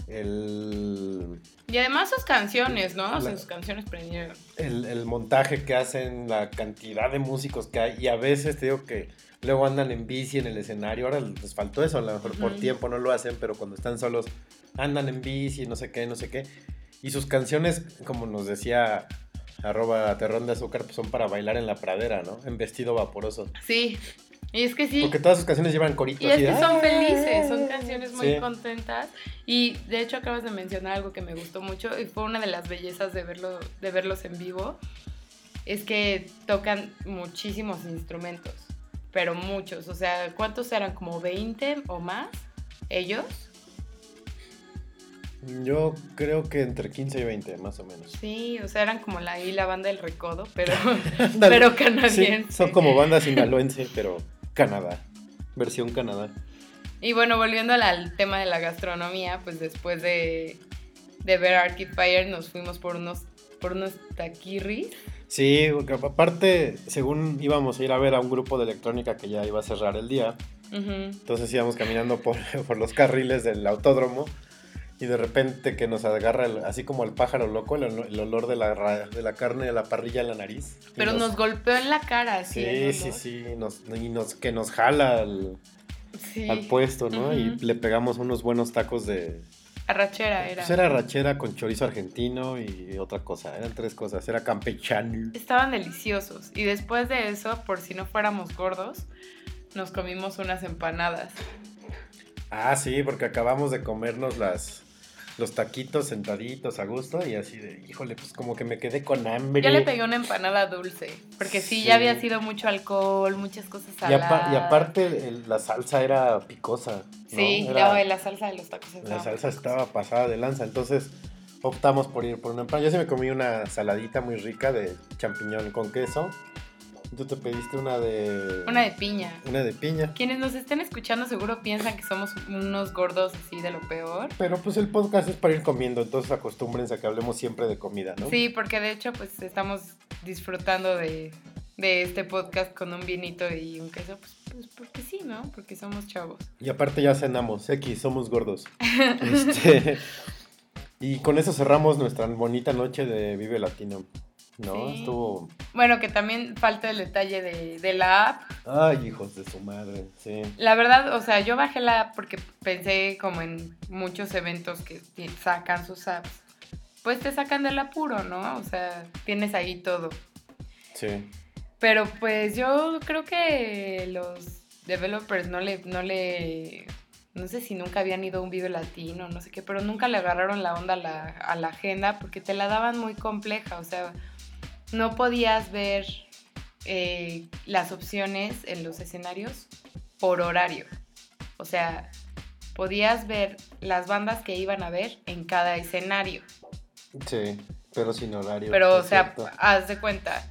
el, Y además sus canciones, ¿no? La- sus canciones prendieron. el, el montaje que hacen, la cantidad de músicos que hay. Y a veces te digo que luego andan en bici en el escenario. Ahora les faltó eso, a lo mejor por tiempo no lo hacen, pero cuando están solos andan en bici, no sé qué, no sé qué. Y sus canciones, como nos decía arroba terrón de azúcar, pues son para bailar en la pradera, ¿no? En vestido vaporoso. Sí. Y es que sí. Porque todas sus canciones llevan coritos. Y es así que son felices, son canciones muy Sí. contentas. Y de hecho acabas de mencionar algo que me gustó mucho y fue una de las bellezas de, verlo, de verlos en vivo. Es que tocan muchísimos instrumentos, pero muchos. O sea, ¿cuántos eran? ¿Como 20 o más? ¿Ellos? Yo creo que entre 15 y 20, más o menos. Sí, o sea, eran como la, ahí la banda del recodo, pero, pero Sí, canadiense. son como banda sinaloense, pero Canadá. Versión Canadá. Y bueno, volviendo al, al tema de la gastronomía, pues después de, de ver Arcade Fire nos fuimos por unos, por unos taquirris. Sí, porque aparte, según íbamos a ir a ver a un grupo de electrónica que ya iba a cerrar el día, entonces íbamos caminando por, por los carriles del autódromo y de repente que nos agarra, el- así como el pájaro loco, el, ol- el olor de la, de la carne de la parrilla en la nariz. Pero nos golpeó en la cara, Sí, sí, sí, nos, y nos, que nos jala al, Sí. al puesto, ¿no? Y le pegamos unos buenos tacos de... Arrachera era. Pues era rachera con chorizo argentino y otra cosa, eran tres cosas, era campechano. Estaban deliciosos. Y después de eso, por si no fuéramos gordos, nos comimos unas empanadas. Ah, sí, porque acabamos de comernos las los taquitos sentaditos a gusto y así de, híjole, pues como que me quedé con hambre. Yo le pegué una empanada dulce, porque sí, Sí. ya había sido mucho alcohol, muchas cosas saladas. y aparte el- la salsa era picosa. ¿no? Sí, Era- la, la salsa de los tacos estaba la salsa estaba pasada de lanza, entonces optamos por ir por una empanada. Yo sí me comí una saladita muy rica de champiñón con queso. Tú te pediste una de Una de piña. una de piña. Quienes nos estén escuchando seguro piensan que somos unos gordos así de lo peor. Pero pues el podcast es para ir comiendo, entonces acostúmbrense a que hablemos siempre de comida, ¿no? Sí, porque de hecho pues estamos disfrutando de, de este podcast con un vinito y un queso, pues, pues porque sí, ¿no? Porque somos chavos. Y aparte ya cenamos, X, somos gordos. Este, y con eso cerramos nuestra bonita noche de Vive Latino. ¿No? Sí. Estuvo... Bueno, que también falta el detalle de, de la app. Ay, hijos de su madre, sí. La verdad, o sea, yo bajé la app porque pensé como en muchos eventos que sacan sus apps. Pues te sacan del apuro, ¿no? O sea, tienes ahí todo. Sí. Pero pues yo creo que los developers no le, no le, no sé si nunca habían ido a un video latino, no sé qué, pero nunca le agarraron la onda a la, a la agenda porque te la daban muy compleja, o sea, no podías ver eh, las opciones en los escenarios por horario. O sea, podías ver las bandas que iban a ver en cada escenario. Sí, pero sin horario. Pero, o sea, cierto. haz de cuenta,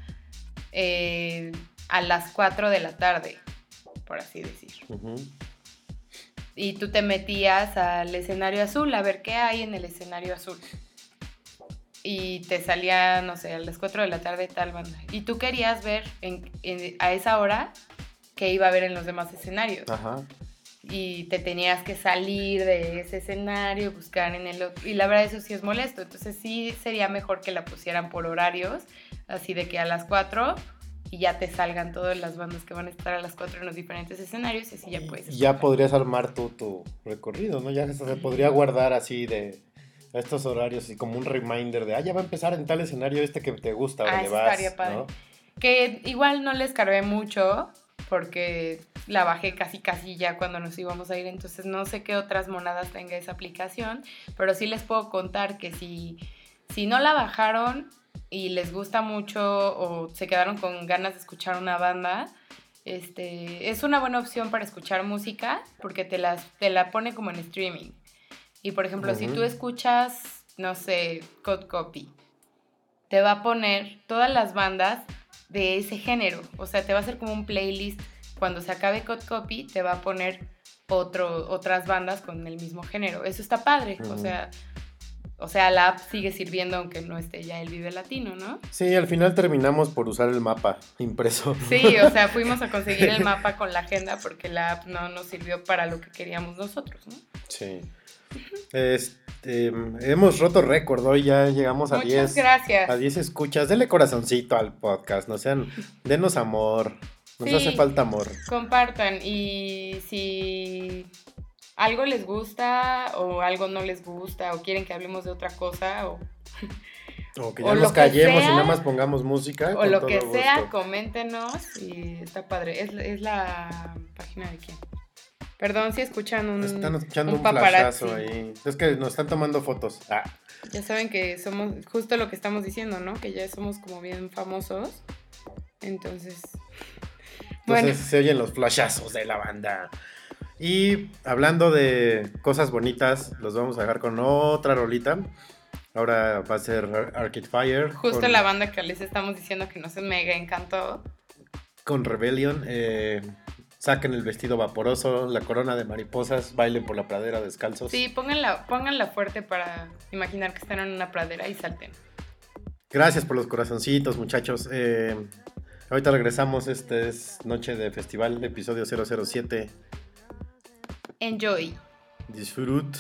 eh, a las 4 de la tarde, por así decir. Y tú te metías al escenario azul a ver qué hay en el escenario azul. Y te salía, no sé, a las 4 de la tarde tal banda. Y tú querías ver en- en- a esa hora qué iba a haber en los demás escenarios. Ajá. y te tenías que salir de ese escenario, buscar en el otro. Y la verdad eso sí es molesto. Entonces sí sería mejor que la pusieran por horarios, así de que a las 4 y ya te salgan todas las bandas que van a estar a las 4 en los diferentes escenarios y así ya puedes. Y ya podrías armar tu, tu recorrido, ¿no? Ya se podría guardar así de estos horarios y como un reminder de, ah, ya va a empezar en tal escenario este que te gusta, Ah, le eso vas, estaría padre. ¿no? Que igual no les cargué mucho porque la bajé casi casi ya cuando nos íbamos a ir, entonces no sé qué otras monadas tenga esa aplicación, pero sí les puedo contar que si, si no la bajaron y les gusta mucho o se quedaron con ganas de escuchar una banda, este, es una buena opción para escuchar música porque te, las, te la pone como en streaming. Y por ejemplo, si tú escuchas, no sé, Code Copy, te va a poner todas las bandas de ese género. O sea, te va a hacer como un playlist. Cuando se acabe Code Copy, te va a poner otro, otras bandas con el mismo género. Eso está padre. O sea, o sea, la app sigue sirviendo aunque no esté ya el Vive Latino, ¿no? Sí, al final terminamos por usar el mapa impreso. Sí, o sea, fuimos a conseguir el mapa con la agenda porque la app no nos sirvió para lo que queríamos nosotros, ¿no? Sí. Este, hemos roto récord, hoy ya llegamos a Muchas 10. gracias. A 10 escuchas. Denle corazoncito al podcast, no sean, denos amor. Nos Sí. hace falta amor. Compartan y si algo les gusta o algo no les gusta o quieren que hablemos de otra cosa o, O que ya nos callemos y nada más pongamos música. o lo que gusto. sea, coméntenos y está padre. Es, es la página de quién. Perdón si escuchan un, Están escuchando un flashazo ahí. Es que nos están tomando fotos. Ah, Ya saben que somos justo lo que estamos diciendo, ¿no? Que ya somos como bien famosos. Entonces, entonces bueno, se oyen los flashazos de la banda. Y hablando de cosas bonitas, los vamos a dejar con otra rolita. Ahora va a ser Ar- Arcade Fire. justo con, la banda que les estamos diciendo que nos mega encantó. Con Rebellion. eh, saquen el vestido vaporoso, la corona de mariposas, bailen por la pradera descalzos. Sí, pónganla, pónganla fuerte para imaginar que están en una pradera y salten. Gracias por los corazoncitos, muchachos. Eh, ahorita regresamos. Este es Noche de Festival, episodio 007. Enjoy. Disfrut.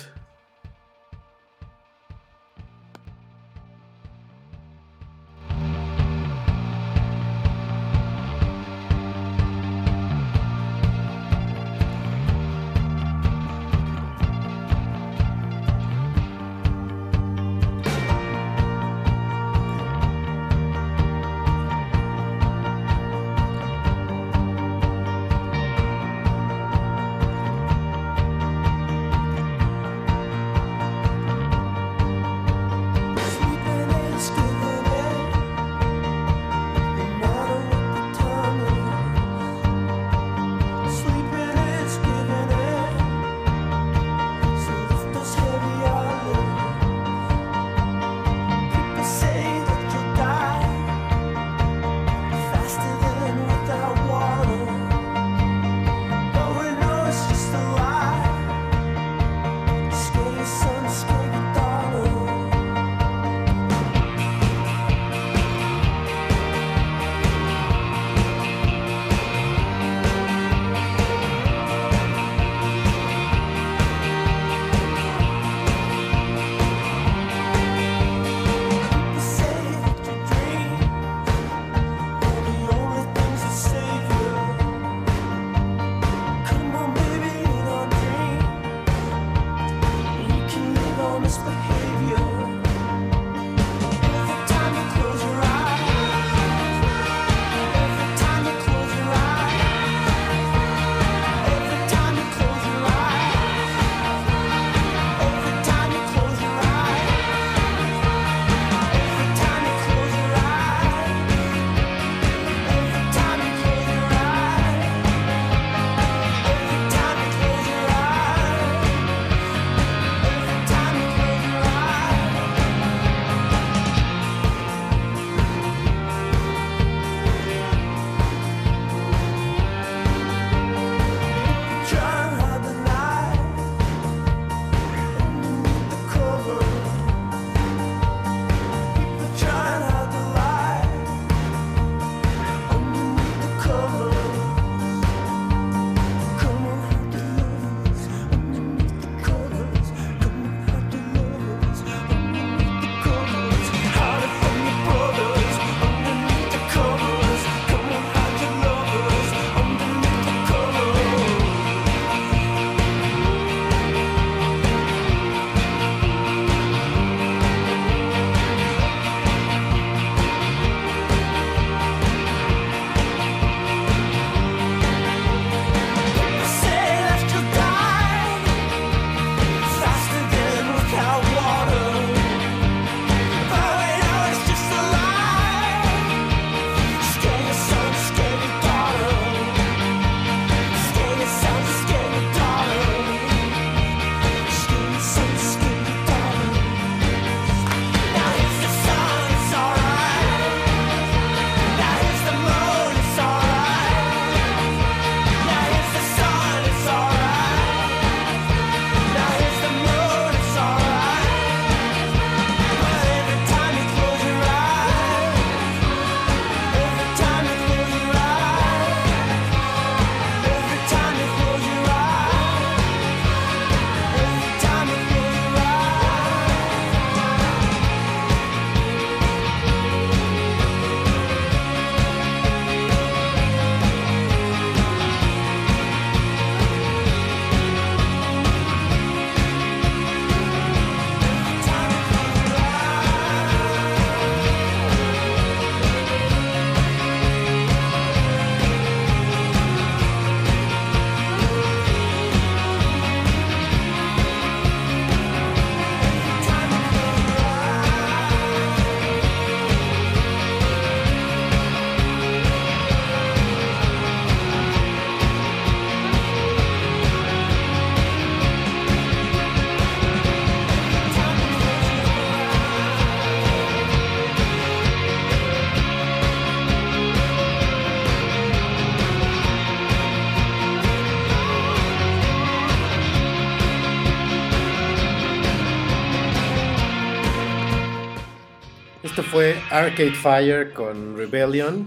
Esto fue Arcade Fire con Rebellion.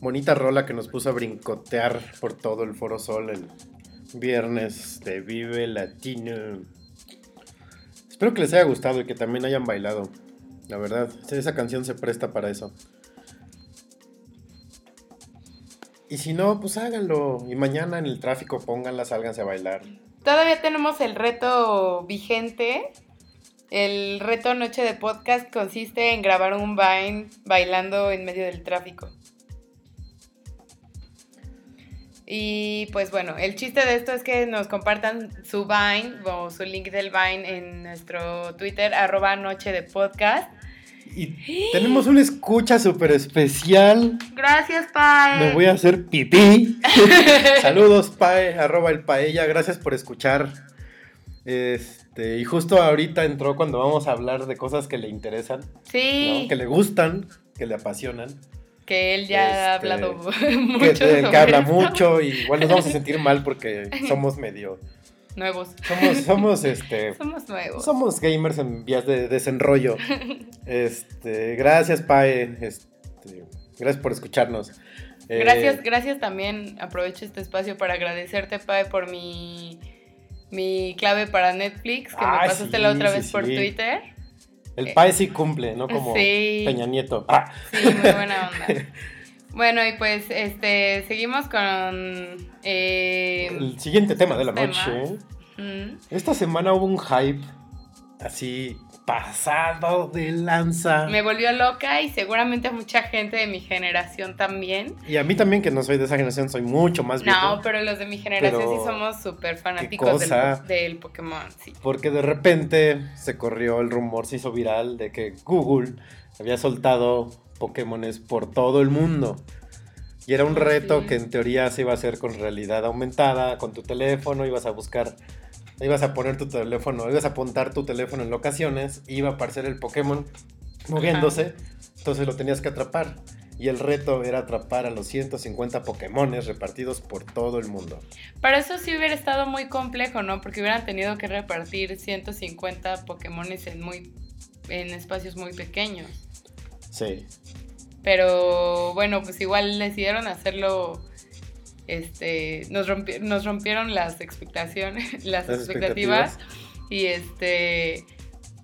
Bonita rola que nos puso a brincotear por todo el Foro Sol el viernes de Vive Latino. Espero que les haya gustado y que también hayan bailado. La verdad, esa canción se presta para eso. Y si no, pues háganlo. Y mañana en el tráfico pónganla, sálganse a bailar. Todavía tenemos el reto vigente. El reto Noche de Podcast consiste en grabar un Vine bailando en medio del tráfico. Y pues bueno, el chiste de esto es que nos compartan su Vine o su link del Vine en nuestro Twitter, arroba Noche de Podcast. Y tenemos una escucha súper especial. Gracias, Pae. Me voy a hacer pipí. Saludos, Pae, arroba el Paella. Gracias por escuchar. Este, y justo ahorita entró cuando vamos a hablar de cosas que le interesan. Sí. Que le gustan, que le apasionan. Que él ya ha este, hablado mucho. Que, que habla mucho y igual nos vamos a sentir mal porque somos medio Nuevos. Somos, somos, este. somos nuevos. Somos gamers en vías de desenrollo. este, gracias, Pae. Este, gracias por escucharnos. Eh, gracias, gracias también. Aprovecho este espacio para agradecerte, Pae, por mi, mi clave para Netflix, que me ah, pasaste la otra vez por Twitter. El Pae sí cumple, ¿no? Como Peña Nieto. Ah. Sí, muy buena onda. Bueno, y pues este seguimos con eh, el siguiente tema de la noche. Esta semana hubo un hype así pasado de lanza. Me volvió loca y seguramente a mucha gente de mi generación también. Y a mí también, que no soy de esa generación, soy mucho más viejo. No, pero los de mi generación sí somos súper fanáticos del, del, Pokémon, sí. Porque de repente se corrió el rumor, se hizo viral de que Google había soltado Pokémones por todo el mundo. Y era un reto que en teoría se iba a hacer con realidad aumentada, con tu teléfono, ibas a buscar, ibas a poner tu teléfono, ibas a apuntar tu teléfono en locaciones, iba a aparecer el Pokémon moviéndose, entonces lo tenías que atrapar. Y el reto era atrapar a los 150 Pokémones repartidos por todo el mundo. Para eso sí hubiera estado muy complejo, ¿no? Porque hubieran tenido que repartir 150 Pokémones en, muy, en espacios muy pequeños. Sí. Pero bueno, pues igual decidieron hacerlo. Este, nos, nos rompieron las expectaciones, las, expectativas, y este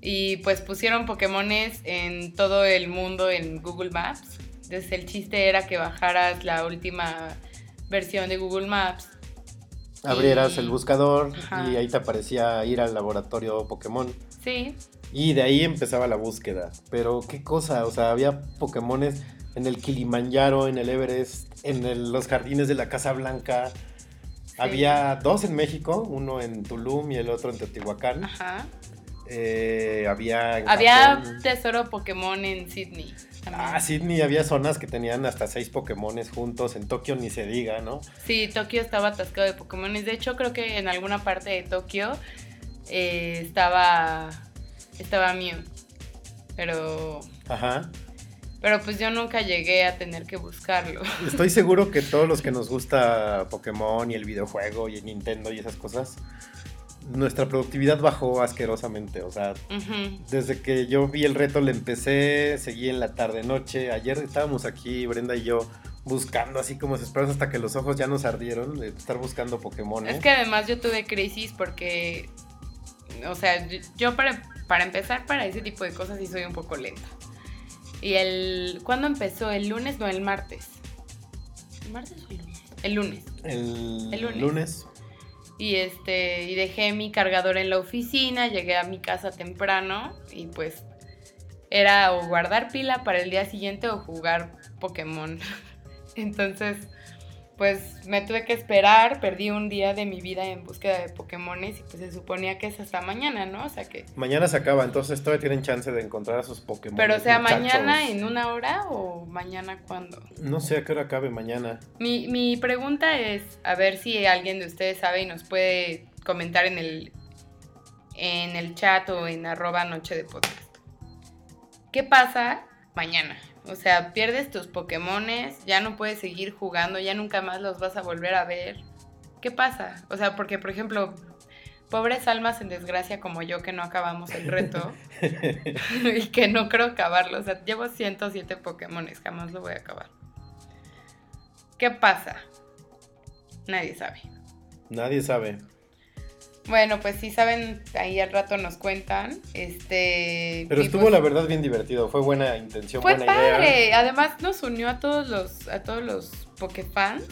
y pues pusieron Pokémones en todo el mundo en Google Maps. Entonces el chiste era que bajaras la última versión de Google Maps. Abrieras el buscador y ahí te aparecía ir al laboratorio Pokémon. Sí. Y de ahí empezaba la búsqueda. Pero qué cosa, o sea, había Pokémones en el Kilimanjaro, en el Everest, en los jardines de la Casa Blanca. Había dos en México, uno en Tulum y el otro en Teotihuacán. Ajá. Eh, había. había tesoro Pokémon en Sydney. Ah, Sydney había zonas que tenían hasta seis Pokémones juntos. En Tokio ni se diga, ¿no? Sí, Tokio estaba atascado de Pokémones. De hecho, creo que en alguna parte de Tokio eh, estaba estaba mío. Pero. Ajá. Pero pues yo nunca llegué a tener que buscarlo. Estoy seguro que todos los que nos gusta Pokémon y el videojuego y el Nintendo y esas cosas, nuestra productividad bajó asquerosamente. O sea, desde que yo vi el reto le empecé, seguí en la tarde noche. Ayer estábamos aquí, Brenda y yo, buscando así como desesperados hasta que los ojos ya nos ardieron de estar buscando Pokémon. Es que además yo tuve crisis porque, o sea, yo para para empezar, para ese tipo de cosas sí soy un poco lenta. Y el. ¿Cuándo empezó? ¿El lunes? No, el martes. ¿El martes o el lunes? El lunes. El, lunes. Y este. Y dejé mi cargador en la oficina, llegué a mi casa temprano y pues era o guardar pila para el día siguiente o jugar Pokémon. Entonces pues me tuve que esperar, perdí un día de mi vida en búsqueda de Pokémones y pues se suponía que es hasta mañana, ¿no? O sea que... Mañana se acaba, entonces todavía tienen chance de encontrar a sus Pokémon. Pero o sea, mañana en una hora o mañana cuándo? No sé a qué hora acabe mañana. Mi, mi pregunta es, a ver si alguien de ustedes sabe y nos puede comentar en el, en el chat o en arroba noche de podcast. ¿Qué pasa mañana? O sea, pierdes tus Pokémones, ya no puedes seguir jugando, ya nunca más los vas a volver a ver. ¿Qué pasa? O sea, porque por ejemplo, pobres almas en desgracia como yo que no acabamos el reto y que no creo acabarlo. O sea, llevo 107 Pokémones, jamás lo voy a acabar. ¿Qué pasa? Nadie sabe. Nadie sabe. Bueno, pues sí saben, ahí al rato nos cuentan. Este. Pero y estuvo pues, la verdad bien divertido, fue buena intención, Fue buena padre. idea. Además nos unió a todos los, a todos los Pokéfans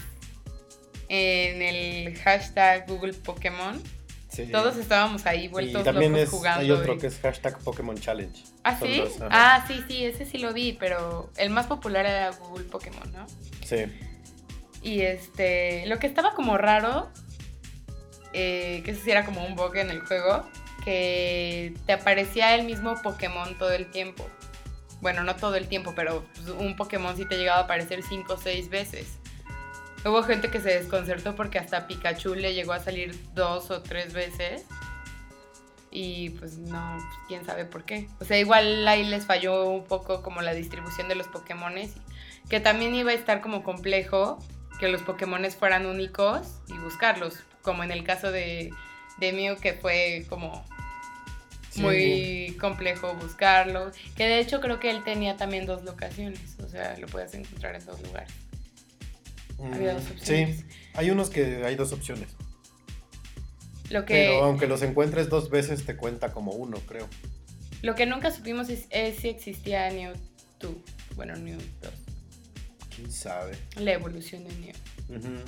en el hashtag Google Pokémon. Sí. Todos estábamos ahí y vueltos también locos es, jugando. hay otro y- que es hashtag Pokémon Challenge. ¿Ah, Son sí? Ah, sí, sí, ese sí lo vi, pero el más popular era Google Pokémon, ¿no? Sí. Y este, lo que estaba como raro, eh, que eso sí era como un bug en el juego, que te aparecía el mismo Pokémon todo el tiempo. Bueno, no todo el tiempo, pero pues, un Pokémon sí te llegaba a aparecer 5 o 6 veces. Hubo gente que se desconcertó porque hasta Pikachu le llegó a salir dos o tres veces. Y pues no, pues, quién sabe por qué. O sea, igual ahí les falló un poco como la distribución de los Pokémones. Que también iba a estar como complejo que los Pokémones fueran únicos y buscarlos. Como en el caso de, de Mew, que fue como Sí. muy complejo buscarlo. Que de hecho creo que él tenía también dos locaciones. O sea, lo puedes encontrar en dos lugares. había dos Mm, opciones. Sí, hay unos que hay dos opciones. Lo que, Pero aunque los encuentres dos veces te cuenta como uno, creo. lo que nunca supimos es, es si existía Neo 2. Bueno, Neo 2. ¿Quién sabe? La evolución de Neo. Ujú.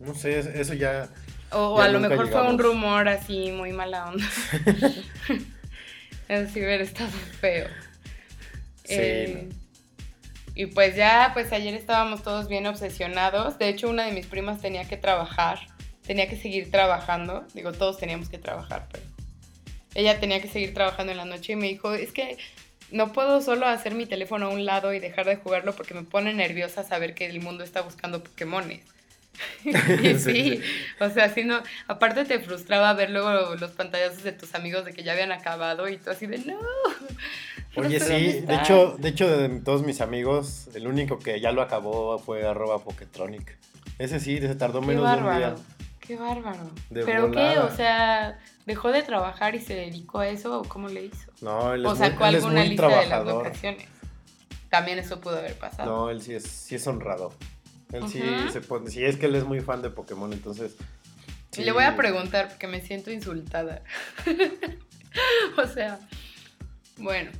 No sé, es- eso ya... O, a lo mejor fue un rumor así muy mala onda. Así hubiera estado feo. Sí, Eh, y pues ya, pues ayer estábamos todos bien obsesionados. De hecho, una de mis primas tenía que trabajar, tenía que seguir trabajando. Digo, todos teníamos que trabajar, pero ella tenía que seguir trabajando en la noche y me dijo, es que no puedo solo hacer mi teléfono a un lado y dejar de jugarlo porque me pone nerviosa saber que el mundo está buscando Pokémones. Sí, sí, o sea, si no, aparte te frustraba ver luego los pantallazos de tus amigos de que ya habían acabado y tú así de no. Oye, sí, de está". hecho, de hecho, de todos mis amigos, el único que ya lo acabó fue arroba Poketronic. Ese sí, se tardó menos de un día. Qué bárbaro. De ¿Pero qué? O sea, ¿dejó de trabajar y se dedicó a eso o cómo le hizo? No, él es, O muy, sacó él es alguna muy lista de las locaciones. También eso pudo haber pasado. No, él sí es, sí es honrado. Él sí se pone, sí es que él es muy fan de Pokémon, entonces. sí. Le voy a preguntar porque me siento insultada. o sea, bueno.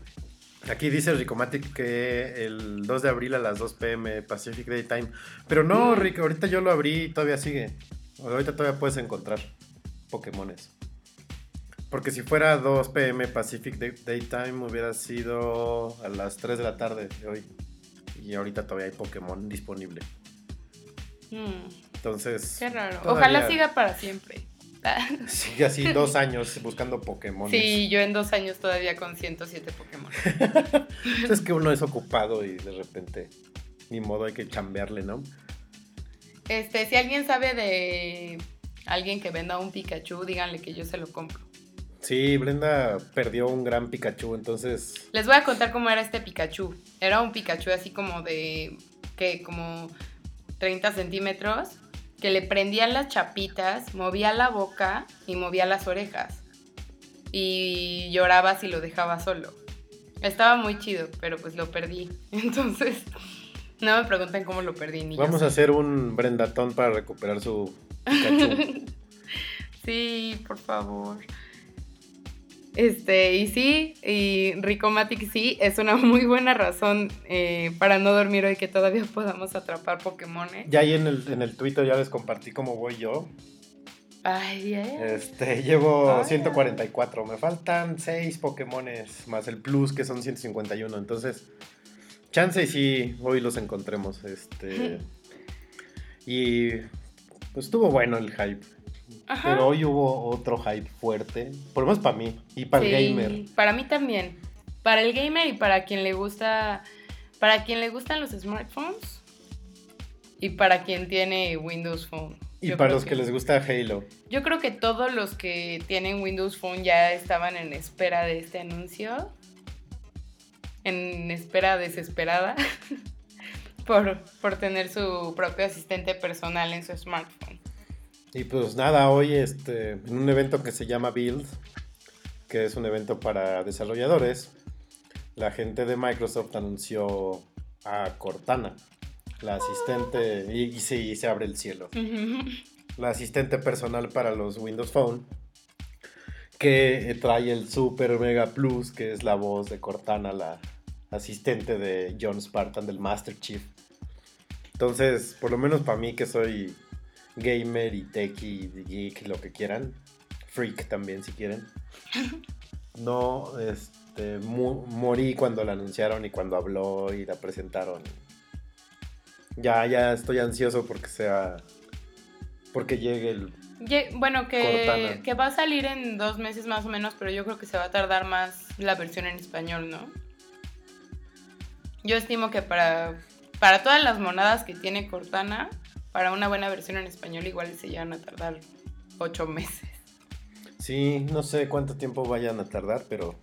Aquí dice Ricomatic que el 2 de abril a las 2 pm Pacific Daytime. Pero no, Mm. Rick, ahorita yo lo abrí y todavía sigue. Ahorita todavía puedes encontrar Pokémones. Porque si fuera 2 pm Pacific Day- Daytime hubiera sido a las 3 de la tarde de hoy. Y ahorita todavía hay Pokémon disponible. Mm, Entonces. qué raro. todavía Ojalá siga para siempre. Sigue así dos años buscando Pokémon. Sí, yo en dos años todavía con 107 Pokémon. Es que uno es ocupado y de repente, ni modo, hay que chambearle, ¿no? Este, si alguien sabe de alguien que venda un Pikachu, díganle que yo se lo compro. Sí, Brenda perdió un gran Pikachu, entonces. Les voy a contar cómo era este Pikachu. Era un Pikachu así como de, que como 30 centímetros, que le prendían las chapitas, movía la boca y movía las orejas. Y lloraba si lo dejaba solo. Estaba muy chido, pero pues lo perdí. Entonces, no me pregunten cómo lo perdí. Ni Vamos a hacer un Brendatón para recuperar su Pikachu. Sí, por favor. Este, y sí, y Ricomatic sí, es una muy buena razón eh, para no dormir hoy que todavía podamos atrapar Pokémones. ya ahí en el, en el Twitter ya les compartí cómo voy yo. Ay, bien. Este, llevo Ay. 144. Me faltan 6 Pokémones más el Plus, que son 151. Entonces, chance y sí, hoy los encontremos. Este. Y pues estuvo bueno el hype. Ajá. Pero hoy hubo otro hype fuerte. Por lo menos para mí y para el gamer. Para mí también. Para el gamer y para quien le gusta. Para quien le gustan los smartphones. Y para quien tiene Windows Phone. Y Yo para los que les gusta Halo. Yo creo que todos los que tienen Windows Phone ya estaban en espera de este anuncio. En espera desesperada. por, por tener su propio asistente personal en su smartphone. Y pues nada, hoy este, en un evento que se llama Build, que es un evento para desarrolladores, la gente de Microsoft anunció a Cortana, la asistente, y, y sí, se abre el cielo, la asistente personal para los Windows Phone, que trae el Super Mega Plus, que es la voz de Cortana, la asistente de John Spartan del Master Chief. Entonces, por lo menos para mí que soy gamer y techie y geek, lo que quieran, freak también si quieren. No, este, mu- morí cuando la anunciaron y cuando habló y la presentaron. Ya, ya estoy ansioso porque sea, porque llegue el... Ye- Bueno, que, que va a salir en dos meses más o menos, pero yo creo que se va a tardar más la versión en español, ¿no? Yo estimo que para, para todas las monadas que tiene Cortana, para una buena versión en español igual se llegan a tardar ocho meses. Sí, no sé cuánto tiempo vayan a tardar, pero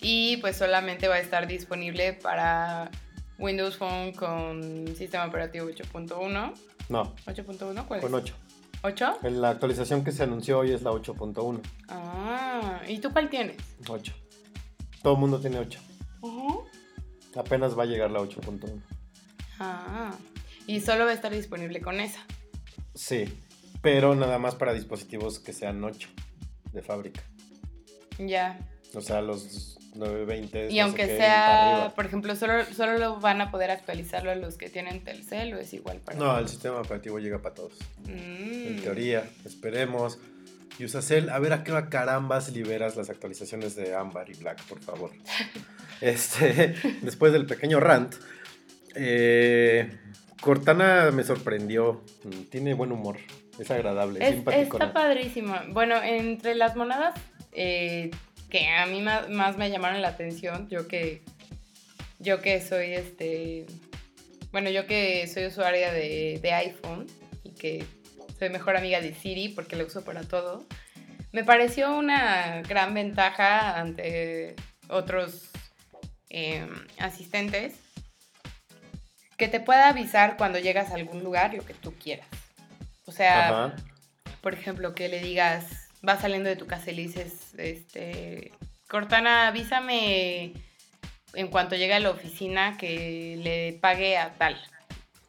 Y pues solamente va a estar disponible para Windows Phone con sistema operativo 8.1. no, ¿8.1? ¿Cuál con es? 8. ¿8? En la actualización que se anunció hoy es la 8.1. Ah, ¿y tú cuál tienes? 8. Todo el mundo tiene 8. Ujú. Apenas va a llegar la 8.1. Ah, y solo va a estar disponible con esa. Sí, pero nada más para dispositivos que sean 8 de fábrica. Ya. O sea, los 920. Y no aunque sea, por ejemplo, solo, solo lo van a poder actualizarlo a los que tienen Telcel o es igual para No, el sistema operativo llega para todos. Mm. En teoría, esperemos. Y Usacell, a ver a qué carambas liberas las actualizaciones de Amber y Black, por favor. Este, después del pequeño rant, eh, Cortana me sorprendió. Mm, Tiene buen humor, es agradable, es, está padrísimo. Bueno, entre las monadas eh, que a mí más, me llamaron la atención, yo que yo que soy este, bueno, yo que soy usuaria de, de iPhone y que soy mejor amiga de Siri porque lo uso para todo, me pareció una gran ventaja ante otros eh, asistentes que te pueda avisar cuando llegas a algún lugar lo que tú quieras. O sea, Ajá. por ejemplo, que le digas, vas saliendo de tu casa y le dices, este, Cortana, avísame en cuanto llegue a la oficina que le pague a tal.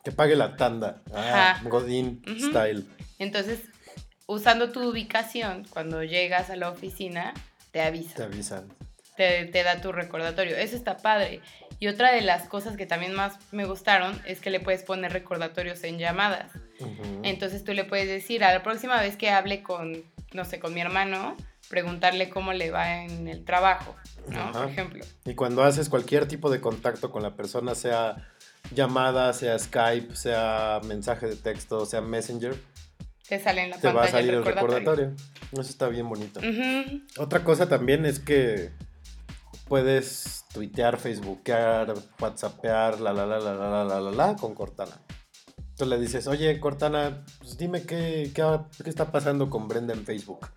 Que pague la tanda. Ah, Ajá. Godín style. Entonces, usando tu ubicación, cuando llegas a la oficina, te Te avisa, avisan. te, te da tu recordatorio. Eso está padre. Y otra de las cosas que también más me gustaron es que le puedes poner recordatorios en llamadas. Entonces tú le puedes decir, a la próxima vez que hable con, no sé, con mi hermano, preguntarle cómo le va en el trabajo, ¿no? Ajá. Por ejemplo. Y cuando haces cualquier tipo de contacto con la persona, sea llamada, sea Skype, sea mensaje de texto, sea Messenger, Te sale en la te va a salir el recordatorio. recordatorio. Eso está bien bonito. Otra cosa también es que puedes tuitear, facebookear, whatsappear, la la la la la la la la la con Cortana. Entonces le dices, oye Cortana, pues dime qué, qué, qué está pasando con Brenda en Facebook.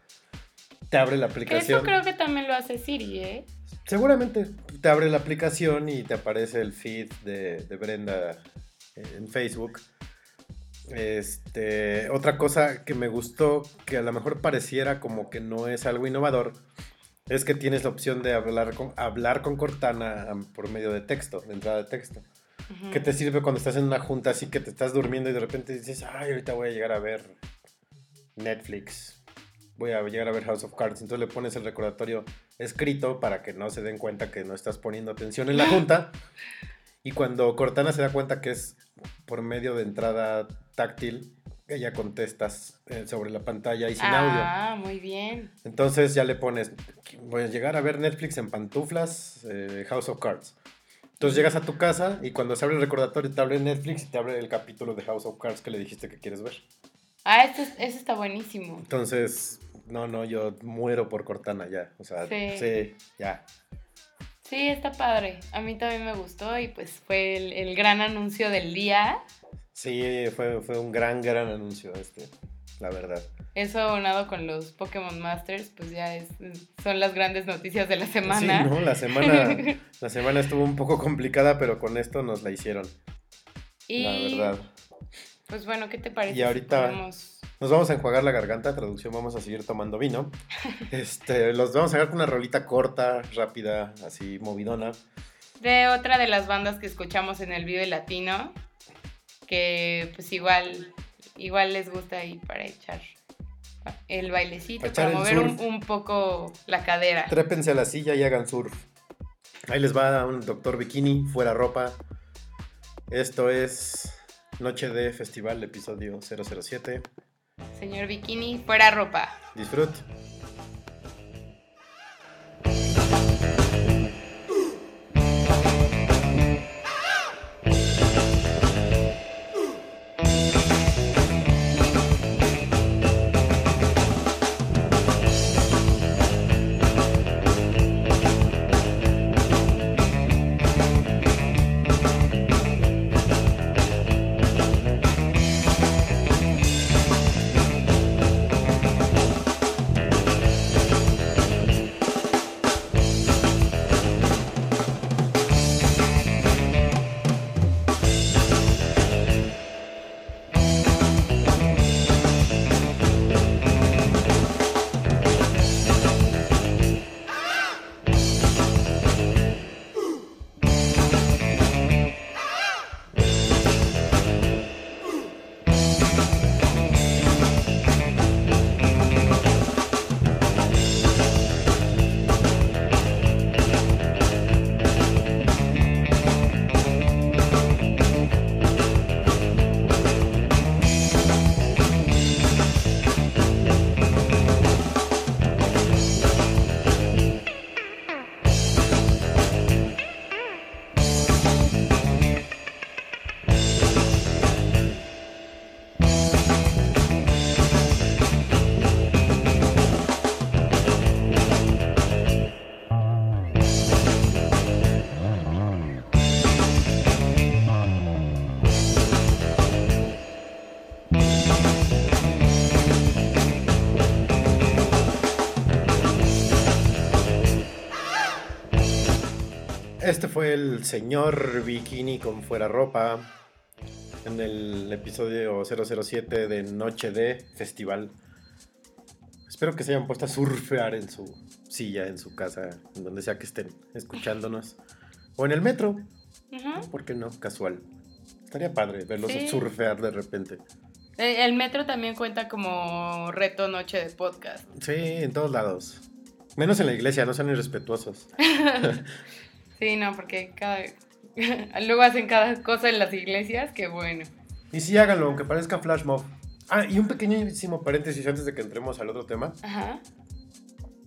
Te abre la aplicación. eso creo que también lo hace Siri, ¿eh? Seguramente te abre la aplicación y te aparece el feed de, de Brenda en Facebook. Este, otra cosa que me gustó, que a lo mejor pareciera como que no es algo innovador, es que tienes la opción de hablar con, hablar con Cortana por medio de texto, de entrada de texto. Que te sirve cuando estás en una junta así que te estás durmiendo y de repente dices, ay, ahorita voy a llegar a ver Netflix, voy a llegar a ver House of Cards. Entonces le pones el recordatorio escrito para que no se den cuenta que no estás poniendo atención en la junta. Y cuando Cortana se da cuenta que es por medio de entrada táctil, ella contestas eh, sobre la pantalla y sin audio. Ah, muy bien. Entonces ya le pones, voy a llegar a ver Netflix en pantuflas, eh, House of Cards. Entonces llegas a tu casa y cuando se abre el recordatorio te abre Netflix y te abre el capítulo de House of Cards que le dijiste que quieres ver. Ah, eso, es- eso está buenísimo. Entonces, no, no, yo muero por Cortana ya. O sea, Sí. sí, ya. Sí, está padre. A mí también me gustó y pues fue el, el gran anuncio del día. Sí, fue, fue un gran, gran anuncio este, la verdad. Eso aunado con los Pokémon Masters, pues ya es, son las grandes noticias de la semana. Sí, ¿no? La semana, la semana estuvo un poco complicada, pero con esto nos la hicieron, y la verdad. pues bueno, ¿qué te parece? Y ahorita- si Nos vamos a enjuagar la garganta, traducción, vamos a seguir tomando vino. Este, los vamos a dejar con una rolita corta, rápida, así movidona. De otra de las bandas que escuchamos en el Vive Latino, que pues igual, igual les gusta ahí para echar el bailecito, Para mover un, poco la cadera. Trépense a la silla y hagan surf. Ahí les va un doctor bikini, fuera ropa. Esto es Noche de Festival, episodio 007. Señor Bikini, fuera ropa. Disfrut. Fue el señor bikini con fuera ropa en el episodio 007 de Noche de Festival. Espero que se hayan puesto a surfear en su silla, en su casa, en donde sea que estén escuchándonos. O en el metro, Ujú. ¿por qué no? Casual. Estaría padre verlos Sí. surfear de repente. El el metro también cuenta como reto noche de podcast. Sí, en todos lados. Menos en la iglesia, no sean irrespetuosos. Sí, no, porque cada... luego hacen cada cosa en las iglesias, que bueno. Y sí, háganlo, aunque parezca flash mob. Ah, y un pequeñísimo paréntesis antes de que entremos al otro tema. Ajá.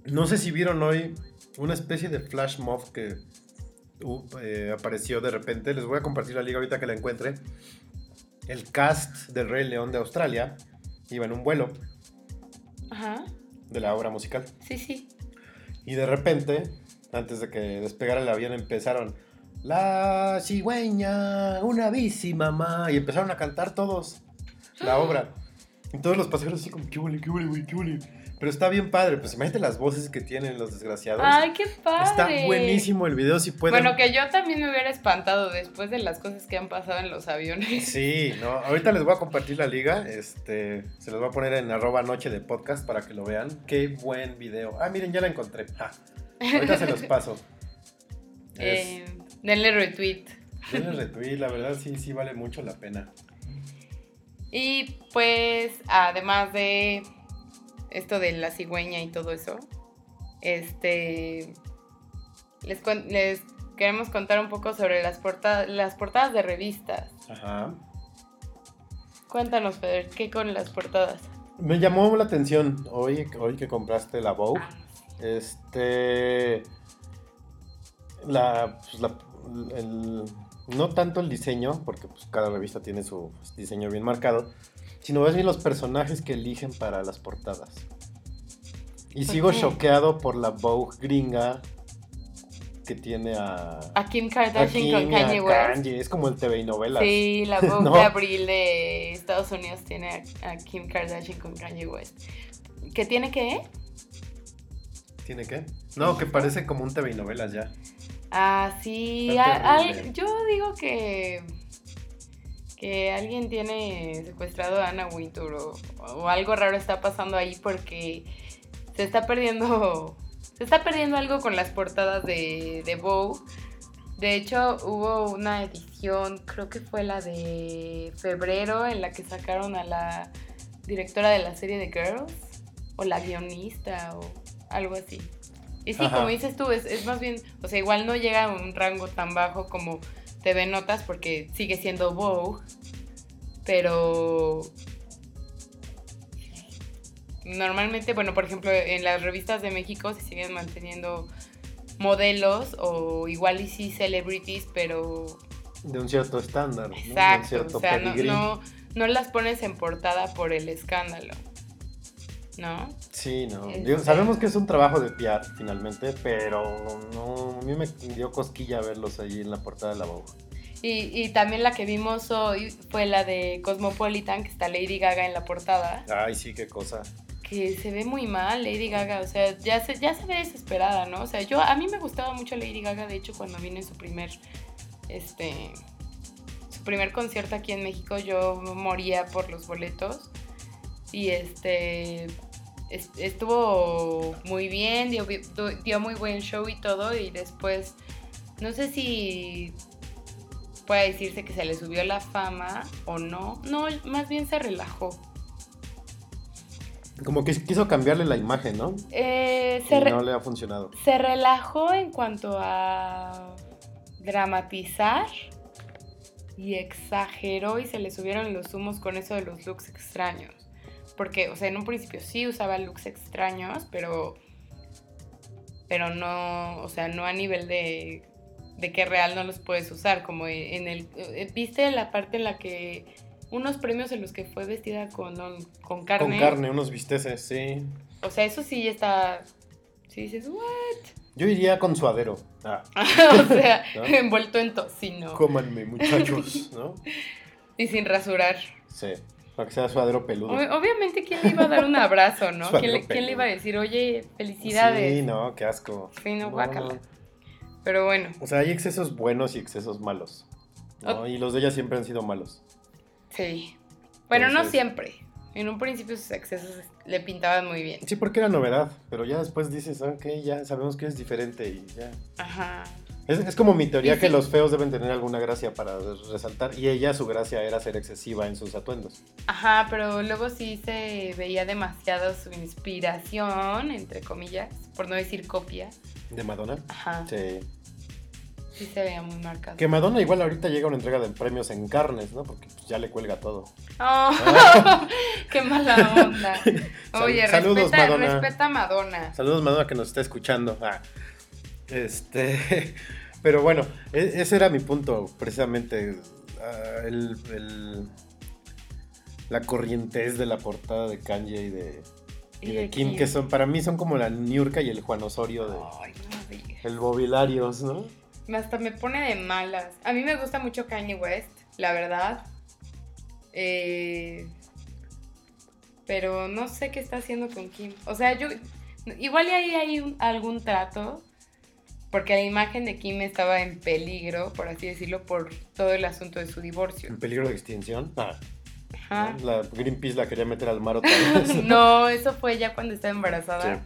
No sé si vieron hoy una especie de flash mob que uh, eh, apareció de repente. Les voy a compartir la liga ahorita que la encuentre. El cast del Rey León de Australia iba en un vuelo Ajá. de la obra musical. Sí, sí. Y de repente, antes de que despegara el avión, empezaron La cigüeña, una bici, mamá. Y empezaron a cantar todos la obra. Y todos los pasajeros así como, qué huele, qué huele, güey, qué huele. Pero está bien padre, pues imagínate las voces que tienen los desgraciados. Ay, qué padre. Está buenísimo el video, si pueden. Bueno, que yo también me hubiera espantado después de las cosas que han pasado en los aviones. Sí, no, ahorita les voy a compartir la liga, este, se los voy a poner en arroba noche de podcast para que lo vean. Qué buen video. Ah, miren, ya la encontré. Ja. Ahorita se los paso. Es, Eh, denle retweet. denle retweet, la verdad sí, sí vale mucho la pena. Y pues, además de esto de la cigüeña y todo eso, este les, queremos contar un poco sobre las, porta- las portadas de revistas. Ajá. Cuéntanos, Pedro, ¿qué con las portadas? Me llamó la atención hoy, hoy que compraste la Vogue. Este. La, pues, la- el- no tanto el diseño, porque pues, cada revista tiene su diseño bien marcado, sino más bien los personajes que eligen para las portadas. Y sigo choqueado por la Vogue gringa que tiene a. A Kim a Kardashian Kim con Kanye West. Kanye, Es como el TV y novelas. Sí, la Vogue No. de abril de Estados Unidos tiene a, a Kim Kardashian con Kanye West. ¿Qué tiene qué? ¿Tiene qué? No, que parece como un TV y novelas ya. Ah, sí. Yo digo que. que alguien tiene secuestrado a Anna Wintour o, o algo raro está pasando ahí porque se está perdiendo se está perdiendo algo con las portadas de, de Vogue. De hecho, hubo una edición, creo que fue la de febrero, en la que sacaron a la directora de la serie de Girls, o la guionista, o algo así. Y sí, Ajá. como dices tú, es, es más bien, o sea, igual no llega a un rango tan bajo como TV Notas, porque sigue siendo Vogue, pero normalmente, bueno, por ejemplo, en las revistas de México se siguen manteniendo modelos o igual y sí celebrities, pero De un cierto estándar. ¿no? De un exacto, cierto o sea, no, no, no las pones en portada por el escándalo, ¿no? Sí, no. Este- Digo, sabemos que es un trabajo de PR finalmente, pero no, a mí me dio cosquilla verlos ahí en la portada de la Vogue. Y, y también la que vimos hoy fue la de Cosmopolitan, que está Lady Gaga en la portada, Ay, sí, qué cosa. que se ve muy mal Lady Gaga, o sea, ya se, ya se ve desesperada, ¿no? O sea, yo, a mí me gustaba mucho Lady Gaga, de hecho, cuando vine su primer, este, su primer concierto aquí en México, yo moría por los boletos. Y este, es- estuvo muy bien, dio, dio muy buen show y todo, y después, no sé si puede decirse que se le subió la fama o no, no, más bien se relajó. Como que quiso cambiarle la imagen, ¿no? Eh, Y se, re- no le ha funcionado. se relajó en cuanto a dramatizar y exageró y se le subieron los humos con eso de los looks extraños. Porque, o sea, en un principio sí usaba looks extraños, pero. Pero no, o sea, no a nivel de, de que real no los puedes usar. Como en el. eh, ¿Viste la parte en la que. Unos premios en los que fue vestida con, con carne? Con carne, unos bisteces, sí. O sea, eso sí está. Sí dices, "What?". Yo iría con suadero. Ah, o sea, ¿No? envuelto en tocino cómanme, muchachos, ¿no? y sin rasurar. Sí, para que sea suadero peludo. Ob- obviamente, ¿quién le iba a dar un abrazo, no? ¿Quién le, quién le peludo. iba a decir, oye, felicidades? Sí, no, qué asco. Sí, no, guácala. no. Pero bueno, O sea, hay excesos buenos y excesos malos. Y los de ella siempre han sido malos. sí. Bueno, no siempre. En un principio sus excesos le pintaban muy bien. Sí, porque era novedad, pero ya después dices, ok, ya sabemos que es diferente y ya. Ajá. Es, es como mi teoría que los feos deben tener alguna gracia para resaltar y ella su gracia era ser excesiva en sus atuendos. Ajá, pero luego sí se veía demasiado su inspiración, entre comillas, por no decir copia. ¿De Madonna? Ajá. Sí. Sí se veía muy marcado. Que Madonna igual ahorita llega a una entrega de premios en carnes, ¿no? Porque pues, ya le cuelga todo. Oh, ¡Qué mala onda! Oye, Sal- saludos, respeta, Madonna. respeta a Madonna. Saludos Madonna que nos está escuchando. Ah, este, pero bueno, e- ese era mi punto, precisamente. ah, el, el- la corrientez de la portada de Kanye y de, y de Kim, que son para mí son como la Niurka y el Juan Osorio de Ay, no el Bobilarios, ¿no? Hasta me pone de malas. A mí me gusta mucho Kanye West, la verdad. Eh, pero no sé qué está haciendo con Kim. O sea, yo. Igual ahí hay un- algún trato. Porque la imagen de Kim estaba en peligro, por así decirlo, por todo el asunto de su divorcio. En peligro de extinción. Ah, Ajá. ¿no? La Greenpeace la quería meter al mar otra vez. No, eso fue ya cuando estaba embarazada. Sí.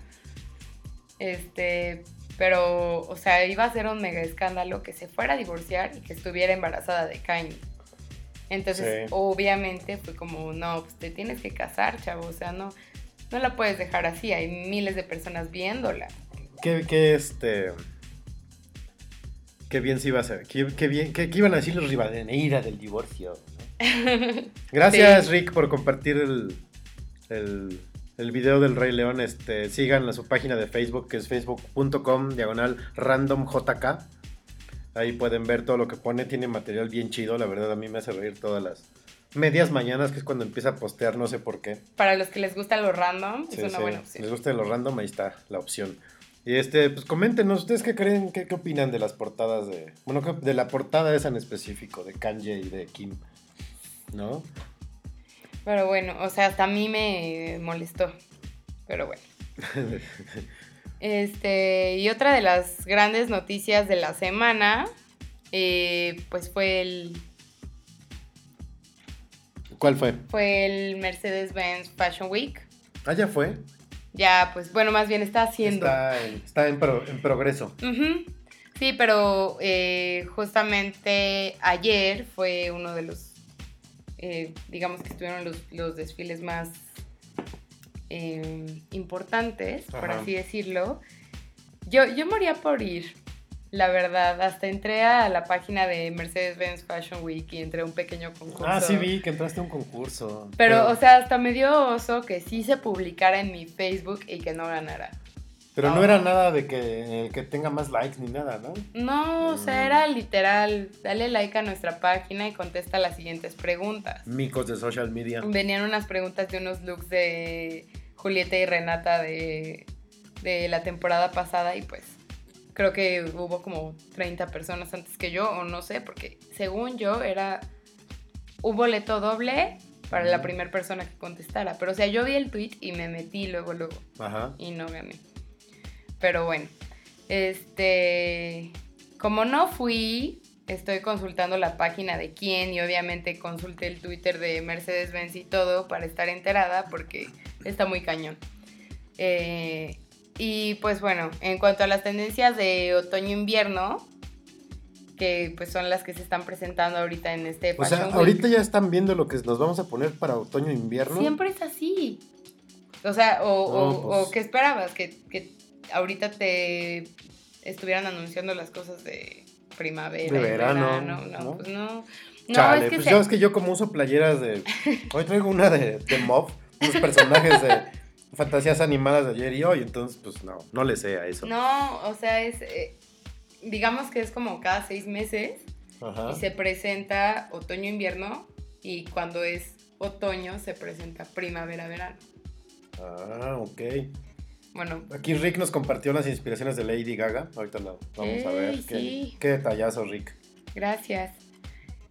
Este, pero, o sea, iba a ser un mega escándalo que se fuera a divorciar y que estuviera embarazada de Kanye. Entonces, Sí. obviamente fue como, no, pues te tienes que casar, chavo, o sea, no, no la puedes dejar así, hay miles de personas viéndola. Qué, qué, este. Qué bien se iba a hacer. Qué, qué bien. Qué, qué iban a decir los Rivadeneira del divorcio. ¿no? Gracias, Sí. Rick, por compartir el, el, el video del Rey León. Este, sigan a su página de Facebook, que es facebook.com diagonal randomjk. Ahí pueden ver todo lo que pone. Tiene material bien chido. La verdad, a mí me hace reír todas las medias mañanas, que es cuando empieza a postear, no sé por qué. Para los que les gusta lo random, Sí, es una sí. buena Les opción. gusta lo random, ahí está la opción. Y este, pues coméntenos, ¿ustedes qué creen, qué, qué opinan de las portadas de. Bueno, de la portada esa en específico, de Kanye y de Kim? ¿No? Pero bueno, o sea, hasta a mí me molestó. Pero bueno. Este, y otra de las grandes noticias de la semana, eh, pues fue el, ¿Cuál fue? Fue el Mercedes-Benz Fashion Week. Ah, ya fue. Ya, pues bueno, más bien está haciendo. Está en, está en, pro- en progreso. Sí, pero eh, justamente ayer fue uno de los, eh, digamos que estuvieron los, los desfiles más eh, importantes, por así decirlo. Yo, yo moría por ir, la verdad. Hasta entré a la página de Mercedes-Benz Fashion Week y entré a un pequeño concurso. Ah, sí vi que entraste a un concurso. Pero, o sea, hasta me dio oso que sí se publicara en mi Facebook y que no ganara. Pero no no. era nada de que el que tenga más likes ni nada, ¿no? No, o sea, Mm. era literal, dale like a nuestra página y contesta las siguientes preguntas. Micos de social media. Venían unas preguntas de unos looks de Julieta y Renata de, de la temporada pasada y pues creo que hubo como 30 personas antes que yo o no sé, porque según yo era un boleto doble para la primera persona que contestara. Pero o sea, yo vi el tweet y me metí luego, luego Ajá. y no gané. Pero bueno, este, como no fui, estoy consultando la página de quién y obviamente consulté el Twitter de Mercedes-Benz y todo para estar enterada porque está muy cañón. Eh, y pues bueno, en cuanto a las tendencias de otoño-invierno, que pues son las que se están presentando ahorita en este O sea, Week. ahorita ya están viendo lo que nos vamos a poner para otoño e invierno. Siempre es así. O sea, o, pues. o ¿qué esperabas? Que, que ahorita te estuvieran anunciando las cosas de primavera. De y verano, No, no, ¿no? pues no. No, Chale, es que pues se- yo es que yo como uso playeras de... Hoy traigo una de, de Mob, unos personajes de fantasías animadas de ayer y hoy, entonces pues no, no le sé a eso. No, o sea, es. eh, digamos que es como cada seis meses Ajá. y se presenta otoño-invierno y cuando es otoño se presenta primavera-verano. Ah, ok. Bueno, Aquí Rick nos compartió las inspiraciones de Lady Gaga. Ahorita lo vamos a ver. Qué, qué detallazo, Rick. Gracias.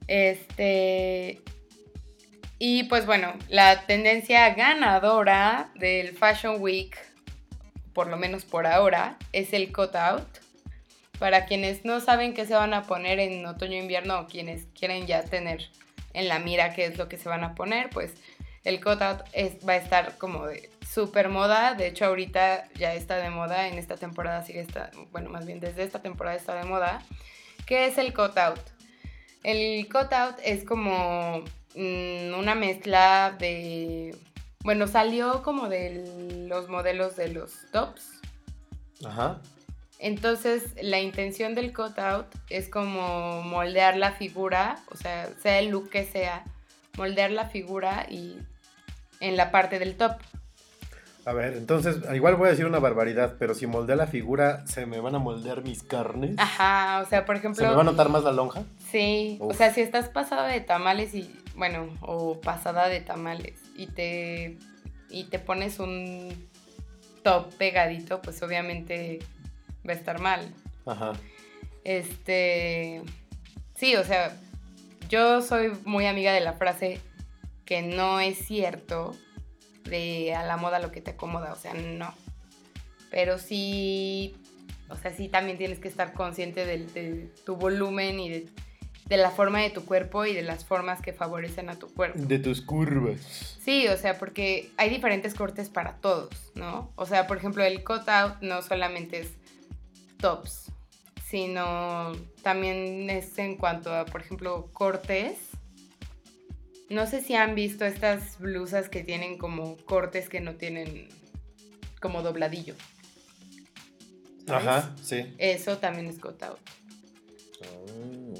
Este. Y pues bueno, la tendencia ganadora del Fashion Week, por lo menos por ahora, es el cut out. Para quienes no saben qué se van a poner en otoño-invierno o quienes quieren ya tener en la mira qué es lo que se van a poner, pues el cut out es, va a estar como de super moda. De hecho, ahorita ya está de moda. En esta temporada sigue está, bueno, más bien desde esta temporada está de moda. ¿Qué es el cut out? El cut out es como mm, una mezcla de. Bueno, salió como de los modelos de los tops. Ajá. Entonces, la intención del cut out es como moldear la figura, o sea, sea el look que sea, moldear la figura y en la parte del top. A ver, entonces, igual voy a decir una barbaridad, pero si moldea la figura, ¿se me van a moldear mis carnes? Ajá, o sea, por ejemplo. ¿Se me va a notar más la lonja? Sí, o sea, si estás pasada de tamales y, bueno, o pasada de tamales y te, y te pones un top pegadito, pues obviamente va a estar mal. Ajá. Este, sí, o sea, yo soy muy amiga de la frase que no es cierto de a la moda lo que te acomoda, o sea, no. Pero sí, o sea, sí también tienes que estar consciente de, tu volumen y de, de la forma de tu cuerpo y de las formas que favorecen a tu cuerpo. De tus curvas. Sí, o sea, porque hay diferentes cortes para todos, ¿no? O sea, por ejemplo, el cut out no solamente es tops, sino también es en cuanto a, por ejemplo, cortes. No sé si han visto estas blusas que tienen como cortes que no tienen como dobladillo. ¿sabes? Ajá, sí. Eso también es cut out.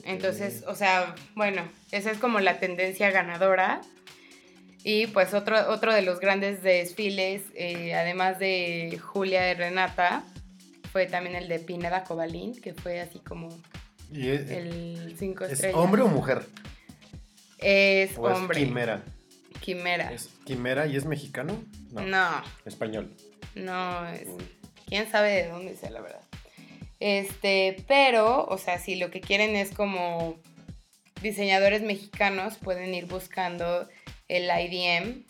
Entonces, o sea, bueno, esa es como la tendencia ganadora. Y pues otro, otro de los grandes desfiles, eh, además de Julia y Renata, fue también el de Pineda Cobalín, que fue así como ¿Y es, el 5 ¿es hombre o mujer? Es ¿O es hombre. quimera? Quimera. ¿Es quimera y es mexicano? No, No. no, Español. es. Quién sabe de dónde sea, la verdad. Este, pero, o sea, si lo que quieren es como diseñadores mexicanos, pueden ir buscando el IDM,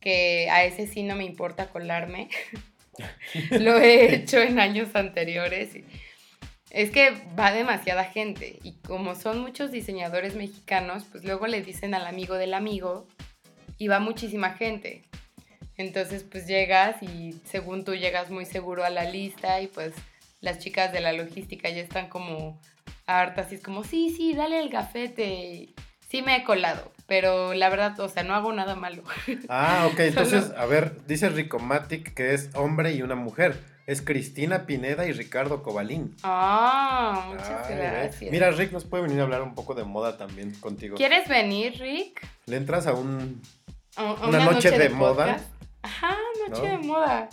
que a ese sí no me importa colarme. lo he hecho en años anteriores. Es que va demasiada gente y como son muchos diseñadores mexicanos, pues luego le dicen al amigo del amigo y va muchísima gente. Entonces pues llegas y según tú llegas muy seguro a la lista y pues las chicas de la logística ya están como hartas y es como, sí, sí, dale el gafete. Sí me he colado, pero la verdad, o sea, no hago nada malo. Ah, ok, entonces, a ver, dice Ricomatic que es hombre y una mujer. Es Cristina Pineda y Ricardo Cobalín. Ah, muchas gracias. Mira, Rick nos puede venir a hablar un poco de moda también contigo. ¿Quieres venir, Rick? ¿Le entras a un una, noche, de, moda? Ajá, noche de moda.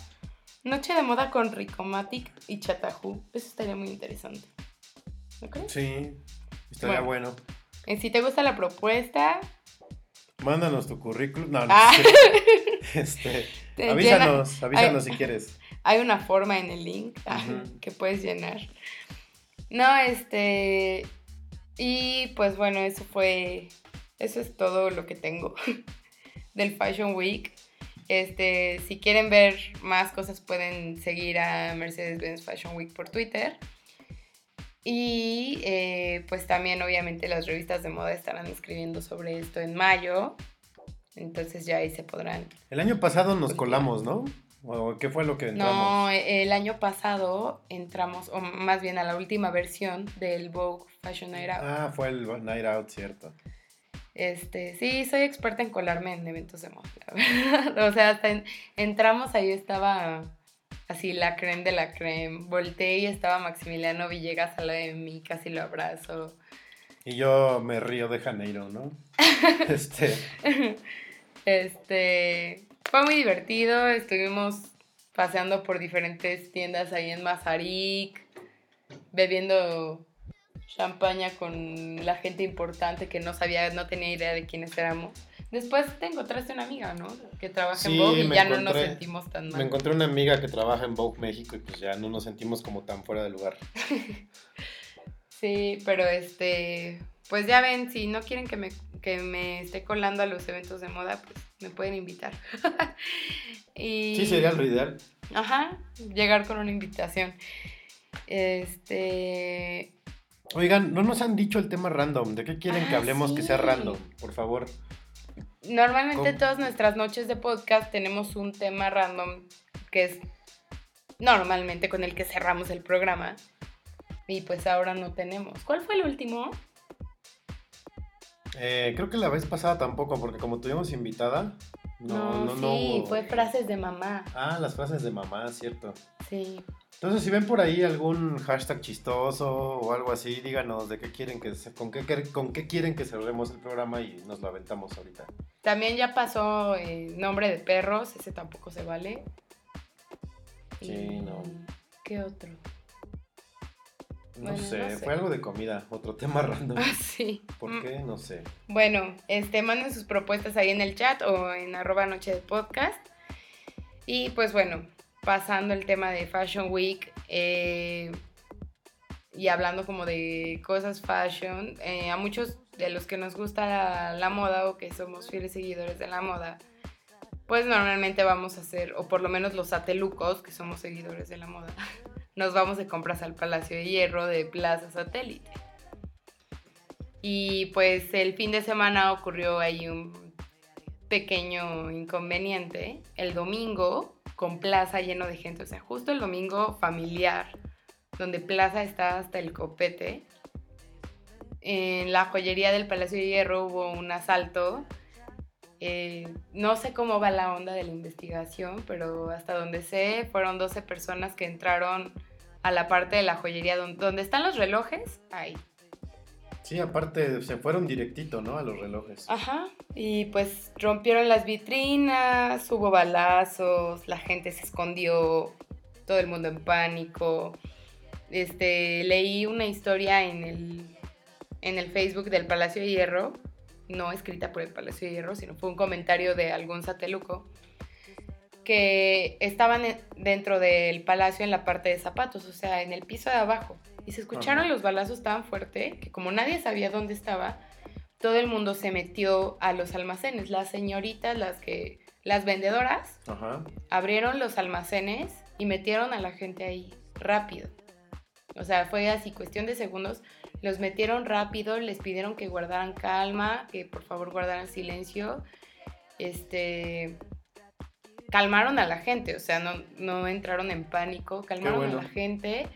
Noche de moda con Ricomatic y Chatajú. Eso estaría muy interesante. ¿No crees? Sí, estaría bueno. Eh, si te gusta la propuesta. Mándanos tu currículum. No, no ah. este, avísanos, avísanos si quieres. Hay una forma en el link ah, que puedes llenar. No, este. Y pues bueno, eso fue. Eso es todo lo que tengo del Fashion Week. Este, si quieren ver más cosas pueden seguir a Mercedes-Benz Fashion Week por Twitter. Y eh, pues también obviamente las revistas de moda estarán escribiendo sobre esto en mayo. Entonces ya ahí se podrán. El año pasado nos colamos, ¿no? ¿O qué fue lo que entramos? No, el año pasado entramos, o más bien a la última versión del Vogue Fashion Night Out. Ah, fue el Night Out, cierto. Este, sí, soy experta en colarme en eventos de moda, o sea, hasta entramos ahí estaba así la creme de la creme. Volteé y estaba Maximiliano Villegas al lado de mí, casi lo abrazo. Y yo me río de Janeiro, ¿no? este. Este. Fue muy divertido. Estuvimos paseando por diferentes tiendas ahí en Mazarik, bebiendo champaña con la gente importante que no sabía, no tenía idea de quiénes éramos. Después te encontraste una amiga, ¿no? Que trabaja en Vogue y ya no nos sentimos tan mal. Me encontré una amiga que trabaja en Vogue México y pues ya no nos sentimos como tan fuera de lugar. sí, pero este, pues ya ven, si no quieren que me, que me esté colando a los eventos de moda, pues me pueden invitar. y, sí, sería lo ideal. Ajá, llegar con una invitación. Este... Oigan, no nos han dicho el tema random. ¿De qué quieren que ah, hablemos que sea random? Por favor. Normalmente todas nuestras noches de podcast tenemos un tema random que es normalmente con el que cerramos el programa. Y pues ahora no tenemos. ¿Cuál fue el último? Eh, creo que la vez pasada tampoco, porque como tuvimos invitada. No, no, no. Sí, fue frases de mamá. Ah, las frases de mamá, cierto. Sí. Entonces, si ven por ahí algún hashtag chistoso o algo así, díganos de qué quieren que con qué con qué quieren que cerremos el programa y nos lo aventamos ahorita. También ya pasó eh, nombre de perros, ese tampoco se vale. Sí, no. ¿Qué otro? No, sé, fue algo de comida, otro tema random. Ah, sí. ¿Por mm. qué? No sé. Bueno, este, manden sus propuestas ahí en el chat o en arroba noche de podcast. Y pues bueno, pasando el tema de Fashion Week eh, y hablando como de cosas fashion, eh, a muchos de los que nos gusta la, moda o que somos fieles seguidores de la moda, pues normalmente vamos a hacer, o por lo menos los atelucos, que somos seguidores de la moda, nos vamos de compras al Palacio de Hierro de Plaza Satélite. Y pues el fin de semana ocurrió ahí un pequeño inconveniente. El domingo con Plaza lleno de gente, o sea, justo el domingo familiar, donde Plaza está hasta el copete. En la joyería del Palacio de Hierro hubo un asalto. Eh, no sé cómo va la onda de la investigación, pero hasta donde sé, fueron 12 personas que entraron a la parte de la joyería donde, están los relojes. Ahí. Sí, aparte se fueron directito, ¿no? A los relojes. Ajá. Y pues rompieron las vitrinas, hubo balazos, la gente se escondió, todo el mundo en pánico. Este, leí una historia en el, en el Facebook del Palacio de Hierro, no escrita por el Palacio de Hierro, sino fue un comentario de algún sateluco, que estaban dentro del palacio en la parte de zapatos, o sea, en el piso de abajo. Y se escucharon los balazos tan fuerte que como nadie sabía dónde estaba, todo el mundo se metió a los almacenes. Las señoritas, las que, las vendedoras, abrieron los almacenes y metieron a la gente ahí rápido. O sea, fue así, cuestión de segundos. Los metieron rápido, les pidieron que guardaran calma, que por favor guardaran silencio. Este. Calmaron a la gente, o sea, no, no entraron en pánico, calmaron bueno. a la gente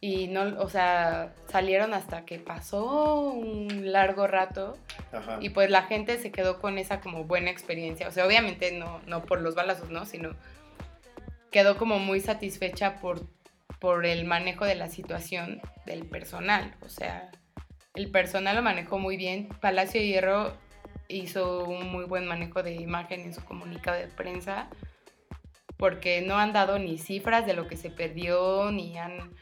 y no, o sea, salieron hasta que pasó un largo rato Ajá. y pues la gente se quedó con esa como buena experiencia. O sea, obviamente no, no por los balazos, ¿no? Sino quedó como muy satisfecha por, por el manejo de la situación del personal. O sea, el personal lo manejó muy bien. Palacio de Hierro hizo un muy buen manejo de imagen en su comunicado de prensa porque no han dado ni cifras de lo que se perdió, ni han,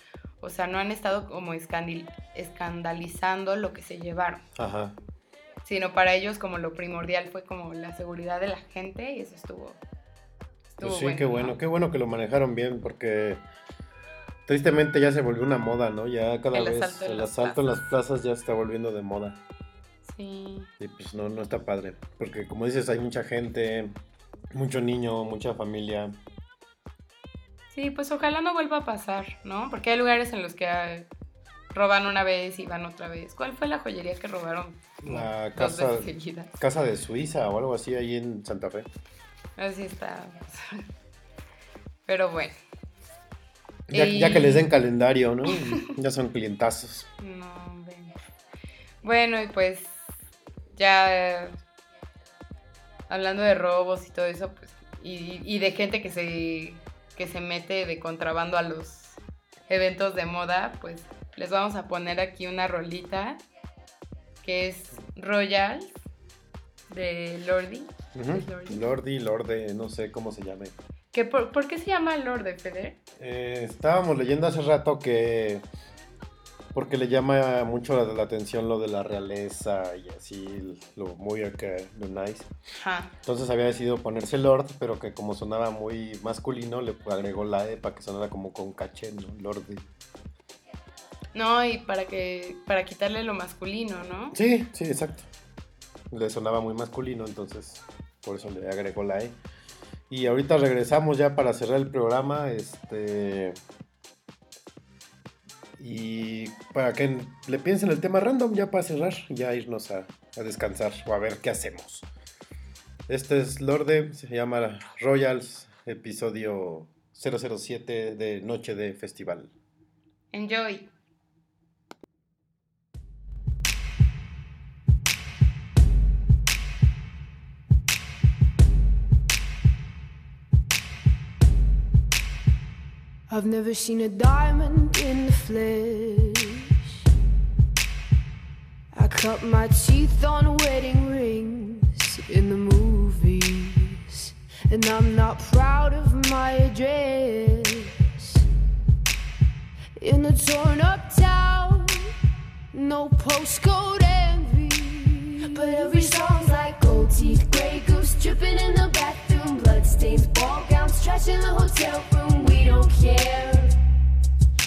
o sea, no han estado como escandil- escandalizando lo que se llevaron Ajá. sino para ellos como lo primordial fue como la seguridad de la gente y eso estuvo, estuvo Pues sí, qué bueno, ¿no? qué bueno que lo manejaron bien porque tristemente ya se volvió una moda, ¿no? Ya cada El vez el asalto en las plazas ya está volviendo de moda. Sí, Y pues no, no está padre. Porque como dices, hay mucha gente, mucho niño, mucha familia. Sí, pues ojalá no vuelva a pasar, ¿no? Porque hay lugares en los que ah, roban una vez y van otra vez. ¿Cuál fue la joyería que robaron? La dos casa- veces seguidas. Casa de Suiza o algo así ahí en Santa Fe. Así está. Pero bueno, Ya, Y- ya que les den calendario, ¿no? ya son clientazos. no, hombre. Bueno, y pues ya hablando de robos y todo eso, pues, y, y de gente que se, que se mete de contrabando a los eventos de moda, pues les vamos a poner aquí una rolita que es Royal de Lordi. Ujú. ¿Es Lordi? Lordi, Lorde, no sé cómo se llame. ¿Que por, ¿Por qué se llama Lorde, Feder? Eh, estábamos leyendo hace rato que porque le llama mucho la, la atención lo de la realeza y así lo muy acá, lo nice. Ajá. Entonces había decidido ponerse Lord, pero que como sonaba muy masculino le agregó la E para que sonara como con caché, ¿no? Lordi. No, y para que para quitarle lo masculino, ¿no? Sí, sí, exacto. Le sonaba muy masculino, entonces por eso le agregó la E. Y ahorita regresamos ya para cerrar el programa, este y para que le piensen el tema random ya para cerrar, ya irnos a, a descansar o a ver qué hacemos. Este es Lorde, se llama Royals, episodio 007 de Noche de Festival. Enjoy. I've never seen a diamond in the flesh. I cut my teeth on wedding rings in the movies. And I'm not proud of my address. In a torn up town, no postcode envy. But every song's like gold teeth, gray goose dripping in the bathroom, bloodstains, ball gowns, trash in the hotel room. We don't care.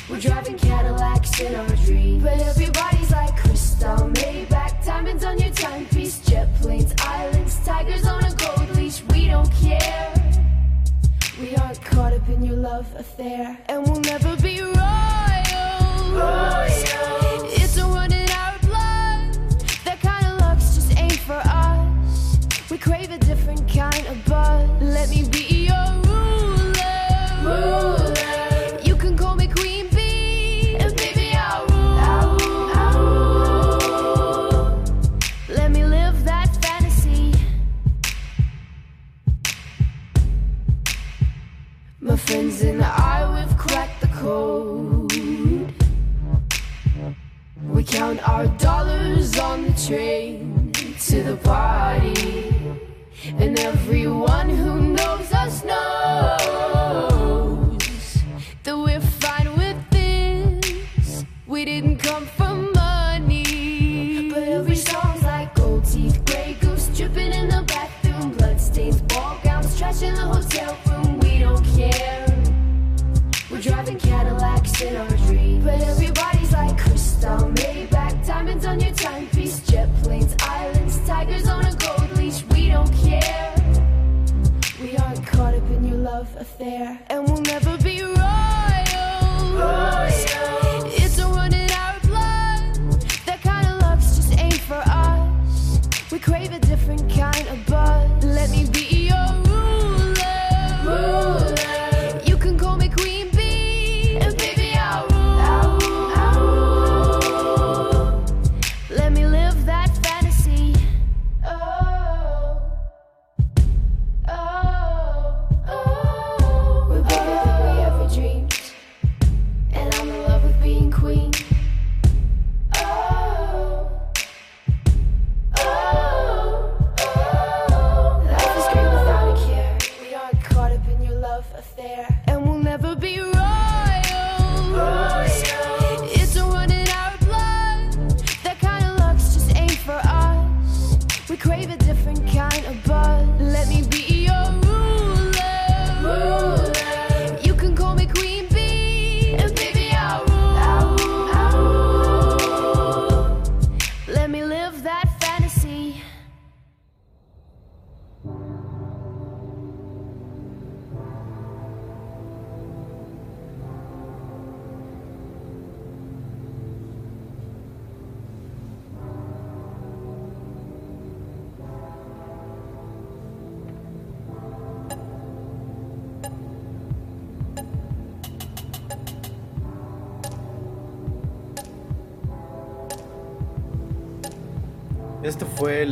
We're driving Cadillacs in our dreams. But everybody's like crystal, Maybach, diamonds on your timepiece, jet planes, islands, tigers on a gold leash. We don't care. We aren't caught up in your love affair, and we'll never be royals. It's My friends and I, we've cracked the code. We count our dollars on the train to the party. And everyone who knows us knows that we're fine with this. We didn't come still on a tree. But everybody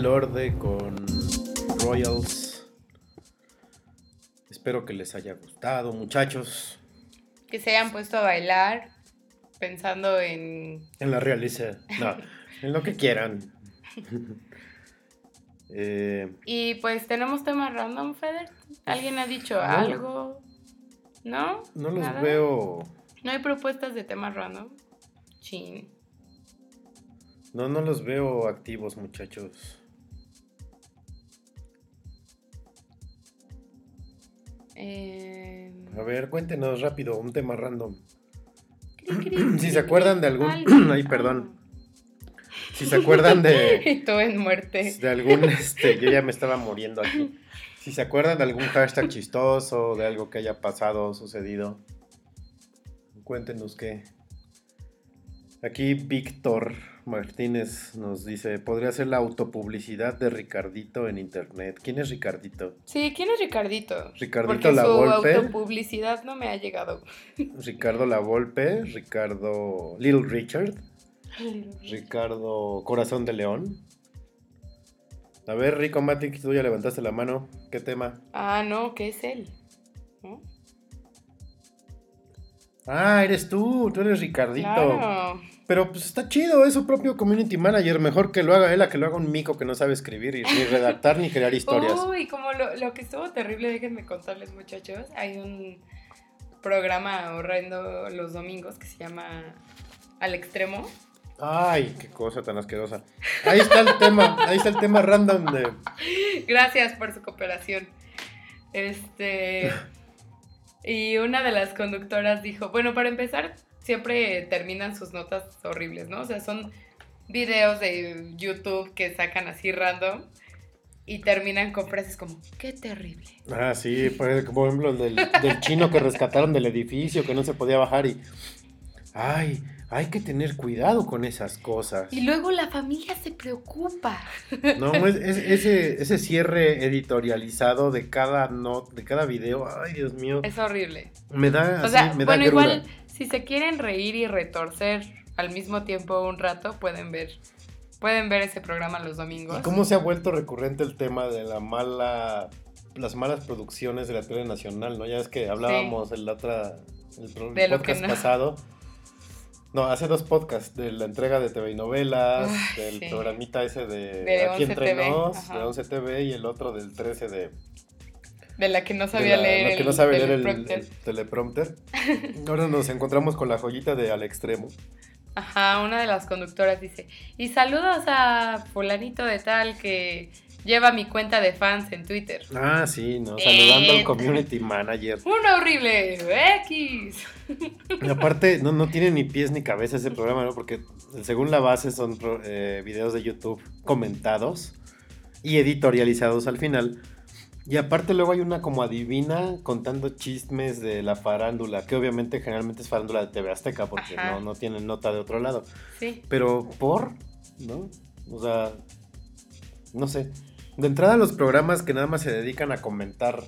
Lorde con Royals. Espero que les haya gustado, muchachos. Que se hayan puesto a bailar pensando en... En la realiza. No, en lo que quieran. Eh, Y pues tenemos temas random, Feder. ¿Alguien ha dicho algo? ¿No? no los ¿Nada? veo. ¿No hay propuestas de temas random? Chin. No, no los veo activos, muchachos. Eh... A ver, cuéntenos rápido un tema random. cri, cri, Si cri, se acuerdan de algún. Ay, perdón. Si se acuerdan de. Todo en muerte. De algún. Este, yo ya me estaba muriendo aquí. Si se acuerdan de algún hashtag chistoso, de algo que haya pasado, sucedido. Cuéntenos qué. Aquí Víctor Martínez nos dice: Podría ser la autopublicidad de Ricardito en internet. ¿Quién es Ricardito? Sí, ¿quién es Ricardito? Ricardito Porque La su Volpe. autopublicidad no me ha llegado. Ricardo La Volpe, Ricardo. Little Richard. Ricardo Corazón de León. A ver, Rico Matic, tú ya levantaste la mano. ¿Qué tema? Ah, no, ¿qué es él? ¿No? Ah, eres tú, tú eres Ricardito. Claro. Pero pues está chido, es su propio community manager. Mejor que lo haga él a que lo haga un mico que no sabe escribir ni redactar ni crear historias. Uy, como lo, lo que estuvo terrible, déjenme contarles, muchachos. Hay un programa horrendo los domingos que se llama Al Extremo. Ay, qué cosa tan asquerosa. Ahí está el tema, ahí está el tema random de. Gracias por su cooperación. Este. Y una de las conductoras dijo: Bueno, para empezar, siempre terminan sus notas horribles, ¿no? O sea, son videos de YouTube que sacan así random y terminan con frases como: ¡Qué terrible! Ah, sí, por por ejemplo, el del, del chino que rescataron del edificio, que no se podía bajar y. Ay, hay que tener cuidado con esas cosas. Y luego la familia se preocupa. No, es, es- ese, ese cierre editorializado de cada not, de cada video, ay Dios mío, Es horrible. me da, O así, sea, me da bueno, igual, si se quieren reír y retorcer al mismo tiempo un rato, pueden ver, pueden ver ese programa los domingos. ¿Y cómo se ha vuelto recurrente el tema de la mala, las malas producciones de la tele nacional, no? Ya es que hablábamos otra, el, De lo podcast no. pasado. No, hace dos podcasts, de la entrega de TV y novelas, del sí. programita ese de, De Aquí 11 Entre TV, Nos, ajá. de 11 TV, y el otro del 13 de... De la que no sabía la- leer la el que no sabe leer el, teleprompter. el teleprompter. Ahora nos encontramos con la joyita de Al Extremo. Ajá, una de las conductoras dice, y saludos a fulanito de tal que lleva mi cuenta de fans en Twitter. Ah, sí, ¿no? Saludando Eh. al community manager. Una horrible X. Y aparte, no, no tiene ni pies ni cabeza ese programa, ¿no? Porque según la base son eh, videos de YouTube comentados y editorializados al final. Y aparte luego hay una como adivina contando chismes de la farándula, que obviamente generalmente es farándula de TV Azteca, porque Ajá. no, no tienen nota de otro lado. Sí. Pero por, ¿no? O sea, no sé. De entrada los programas que nada más se dedican a comentar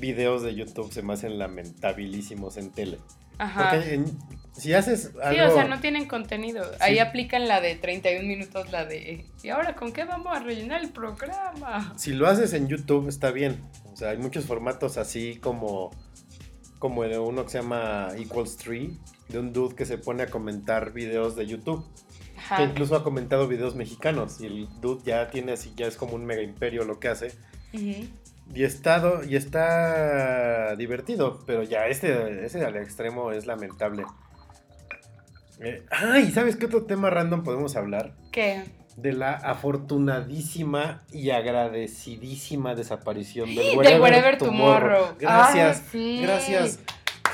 videos de YouTube se me hacen lamentabilísimos en tele. Ajá. Porque en- si haces Sí, algo... o sea, no tienen contenido. Ahí Sí. aplican la de 31 minutos, la de... ¿Y ahora con qué vamos a rellenar el programa? Si lo haces en YouTube está bien. O sea, hay muchos formatos así como... Como de uno que se llama Equals 3, de un dude que se pone a comentar videos de YouTube. Ajá. Que incluso ha comentado videos mexicanos. Y el dude ya tiene así, ya es como un mega imperio lo que hace. Ujú. Y está, y está divertido, pero ya este, ese al extremo es lamentable. Eh, ay, ¿sabes qué otro tema random podemos hablar? ¿Qué? de la afortunadísima y agradecidísima desaparición del Wherever, Wherever Tomorrow. Tomorrow. Gracias, Ay, sí. gracias.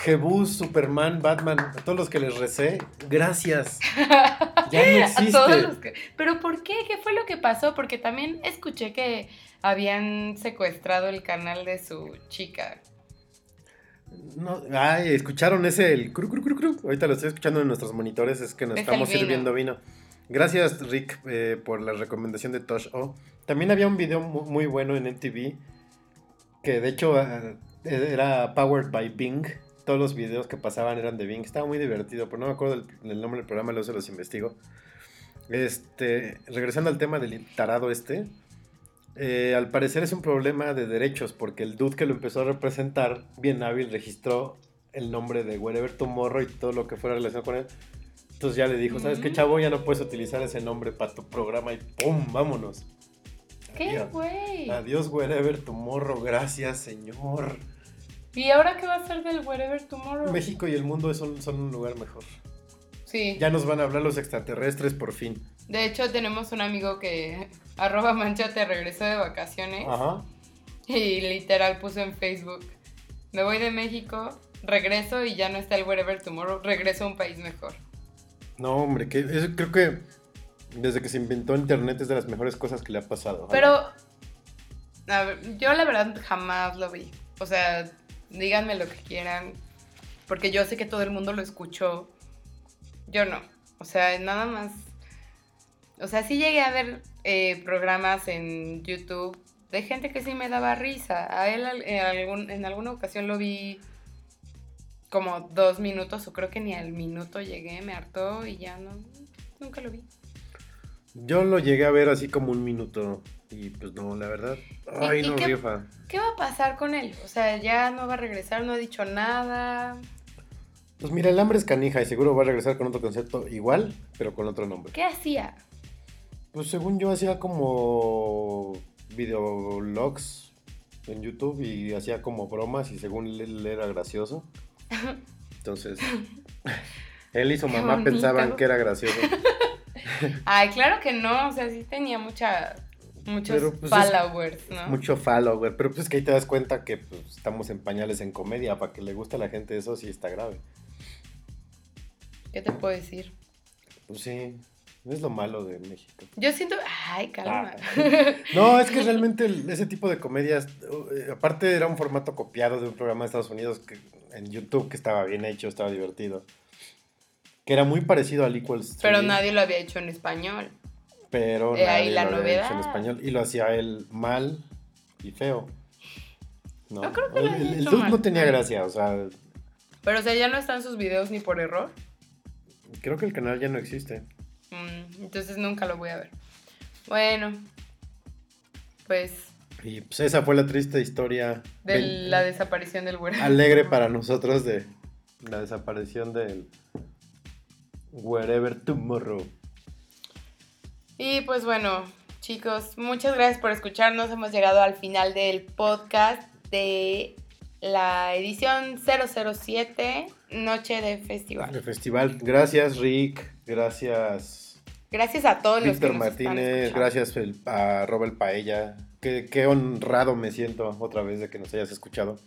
Jebus, Superman, Batman, a todos los que les recé, gracias. Ya no existe. A todos los que... Pero ¿por qué? ¿Qué fue lo que pasó? Porque también escuché que habían secuestrado el canal de su chica. No, ay, escucharon ese el cru, cru, cru, cru. Ahorita lo estoy escuchando en nuestros monitores, es que nos Es el estamos vino. sirviendo vino. Gracias, Rick, eh, por la recomendación de Tosh O. También había un video mu- muy bueno en MTV que de hecho ah, era powered by Bing. Todos los videos que pasaban eran de Bing. Estaba muy divertido, pero no me acuerdo del nombre del programa, luego se los investigo. Este, regresando al tema del tarado este, eh, al parecer es un problema de derechos, porque el dude que lo empezó a representar, bien hábil, registró el nombre de Wherever Tomorrow y todo lo que fuera relacionado con él. Entonces ya le dijo, ¿sabes qué, chavo? Ya no puedes utilizar ese nombre para tu programa y ¡pum! ¡Vámonos! ¿Qué güey? Adiós, Wherever Tomorrow. Gracias, señor. ¿Y ahora qué va a ser del Wherever Tomorrow? México y el mundo son, son un lugar mejor. Sí. Ya nos van a hablar los extraterrestres por fin. De hecho, tenemos un amigo que arroba manchate regresó de vacaciones Ajá. y literal puso en Facebook, me voy de México, regreso y ya no está el Wherever Tomorrow, regreso a un país mejor. No, hombre, que eso creo que desde que se inventó Internet es de las mejores cosas que le ha pasado. Pero, a ver, yo la verdad jamás lo vi. O sea, díganme lo que quieran, porque yo sé que todo el mundo lo escuchó. Yo no. O sea, nada más. O sea, sí llegué a ver eh, programas en YouTube de gente que sí me daba risa. A él en, algún, en alguna ocasión lo vi como dos minutos, o creo que ni al minuto llegué, me hartó y ya no. Nunca lo vi. Yo lo llegué a ver así como un minuto y pues no, la verdad. Ay, y no qué- rifa. ¿Qué va a pasar con él? O sea, ya no va a regresar, no ha dicho nada. Pues mira, el hambre es canija y seguro va a regresar con otro concepto igual, pero con otro nombre. ¿Qué hacía? Pues según yo hacía como videologs en YouTube y hacía como bromas y según él era gracioso. Entonces, él y su mamá pensaban que era gracioso. Ay, claro que no, o sea, sí tenía mucha, muchos Pero, pues, es followers, ¿no? Mucho follower, pero pues es que ahí te das cuenta que pues, estamos en pañales en comedia, para que le guste a la gente eso sí está grave. ¿Qué te puedo decir? Pues sí, es lo malo de México. Yo siento, ay, calma. Ah. No, es que realmente el- ese tipo de comedias, eh, aparte era un formato copiado de un programa de Estados Unidos que, en YouTube que estaba bien hecho, estaba divertido. Que era muy parecido al Equal Street. Pero nadie lo había hecho en español. Pero Eh, ahí nadie la lo había hecho en novedad. español. Y lo hacía él mal y feo. No, No creo que lo el, el- el dude mal. no tenía gracia, o sea, Pero, o sea, ya no están sus videos ni por error. creo que el canal ya no existe. Mm, entonces nunca lo voy a ver. Bueno, pues Y pues esa fue la triste historia. de la desaparición del güero. alegre para nosotros de la desaparición del Wherever Tomorrow. Y pues bueno, chicos, muchas gracias por escucharnos. Hemos llegado al final del podcast de la edición 007, Noche de Festival. El festival. Gracias, Rick. Gracias, Gracias a todos los que nos Martínez. Gracias a Robert Paella. Qué, qué honrado me siento otra vez de que nos hayas escuchado.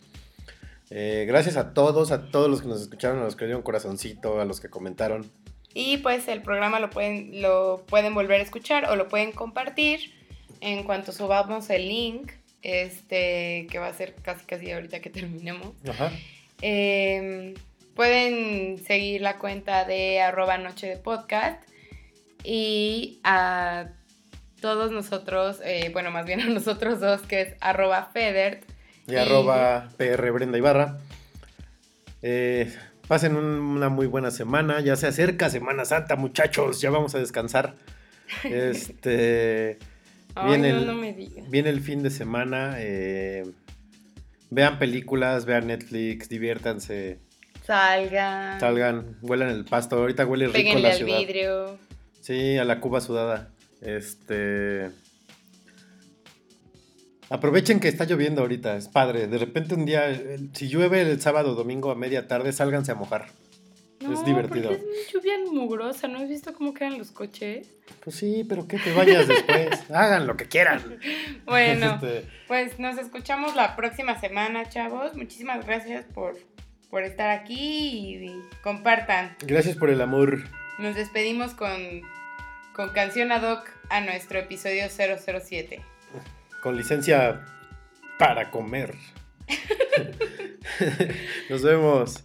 Eh, gracias a todos, a todos los que nos escucharon, a los que dieron corazoncito, a los que comentaron. Y pues el programa lo pueden, lo pueden volver a escuchar o lo pueden compartir en cuanto subamos el link, este, que va a ser casi casi ahorita que terminemos. Ajá. Eh, pueden seguir la cuenta de arroba noche de podcast y a todos nosotros, eh, bueno, más bien a nosotros dos, que es arroba federt. Y Y- arroba PR Brenda Ibarra. Eh, pasen un- una muy buena semana. Ya se acerca Semana Santa, muchachos. Ya vamos a descansar. Este. Ay, Viene no, el- no me digas. Viene el fin de semana. eh, vean películas, vean Netflix, diviértanse. Salgan. Salgan, huelan el pasto. Ahorita huele rico Péguenle la al ciudad. vidrio. Sí, a la Cuba sudada. Este. Aprovechen que está lloviendo ahorita, es padre. De repente un día, si llueve el sábado o domingo a media tarde, sálganse a mojar. No, es divertido. porque es lluvia mugrosa, ¿no has visto cómo quedan los coches? Pues sí, pero ¿qué te bañas después? Hagan lo que quieran. Bueno, Este, pues nos escuchamos la próxima semana, chavos. Muchísimas gracias por, por estar aquí y, y compartan. gracias por el amor. Nos despedimos con, con canción ad hoc a nuestro episodio 007. Con licencia para comer. Nos vemos.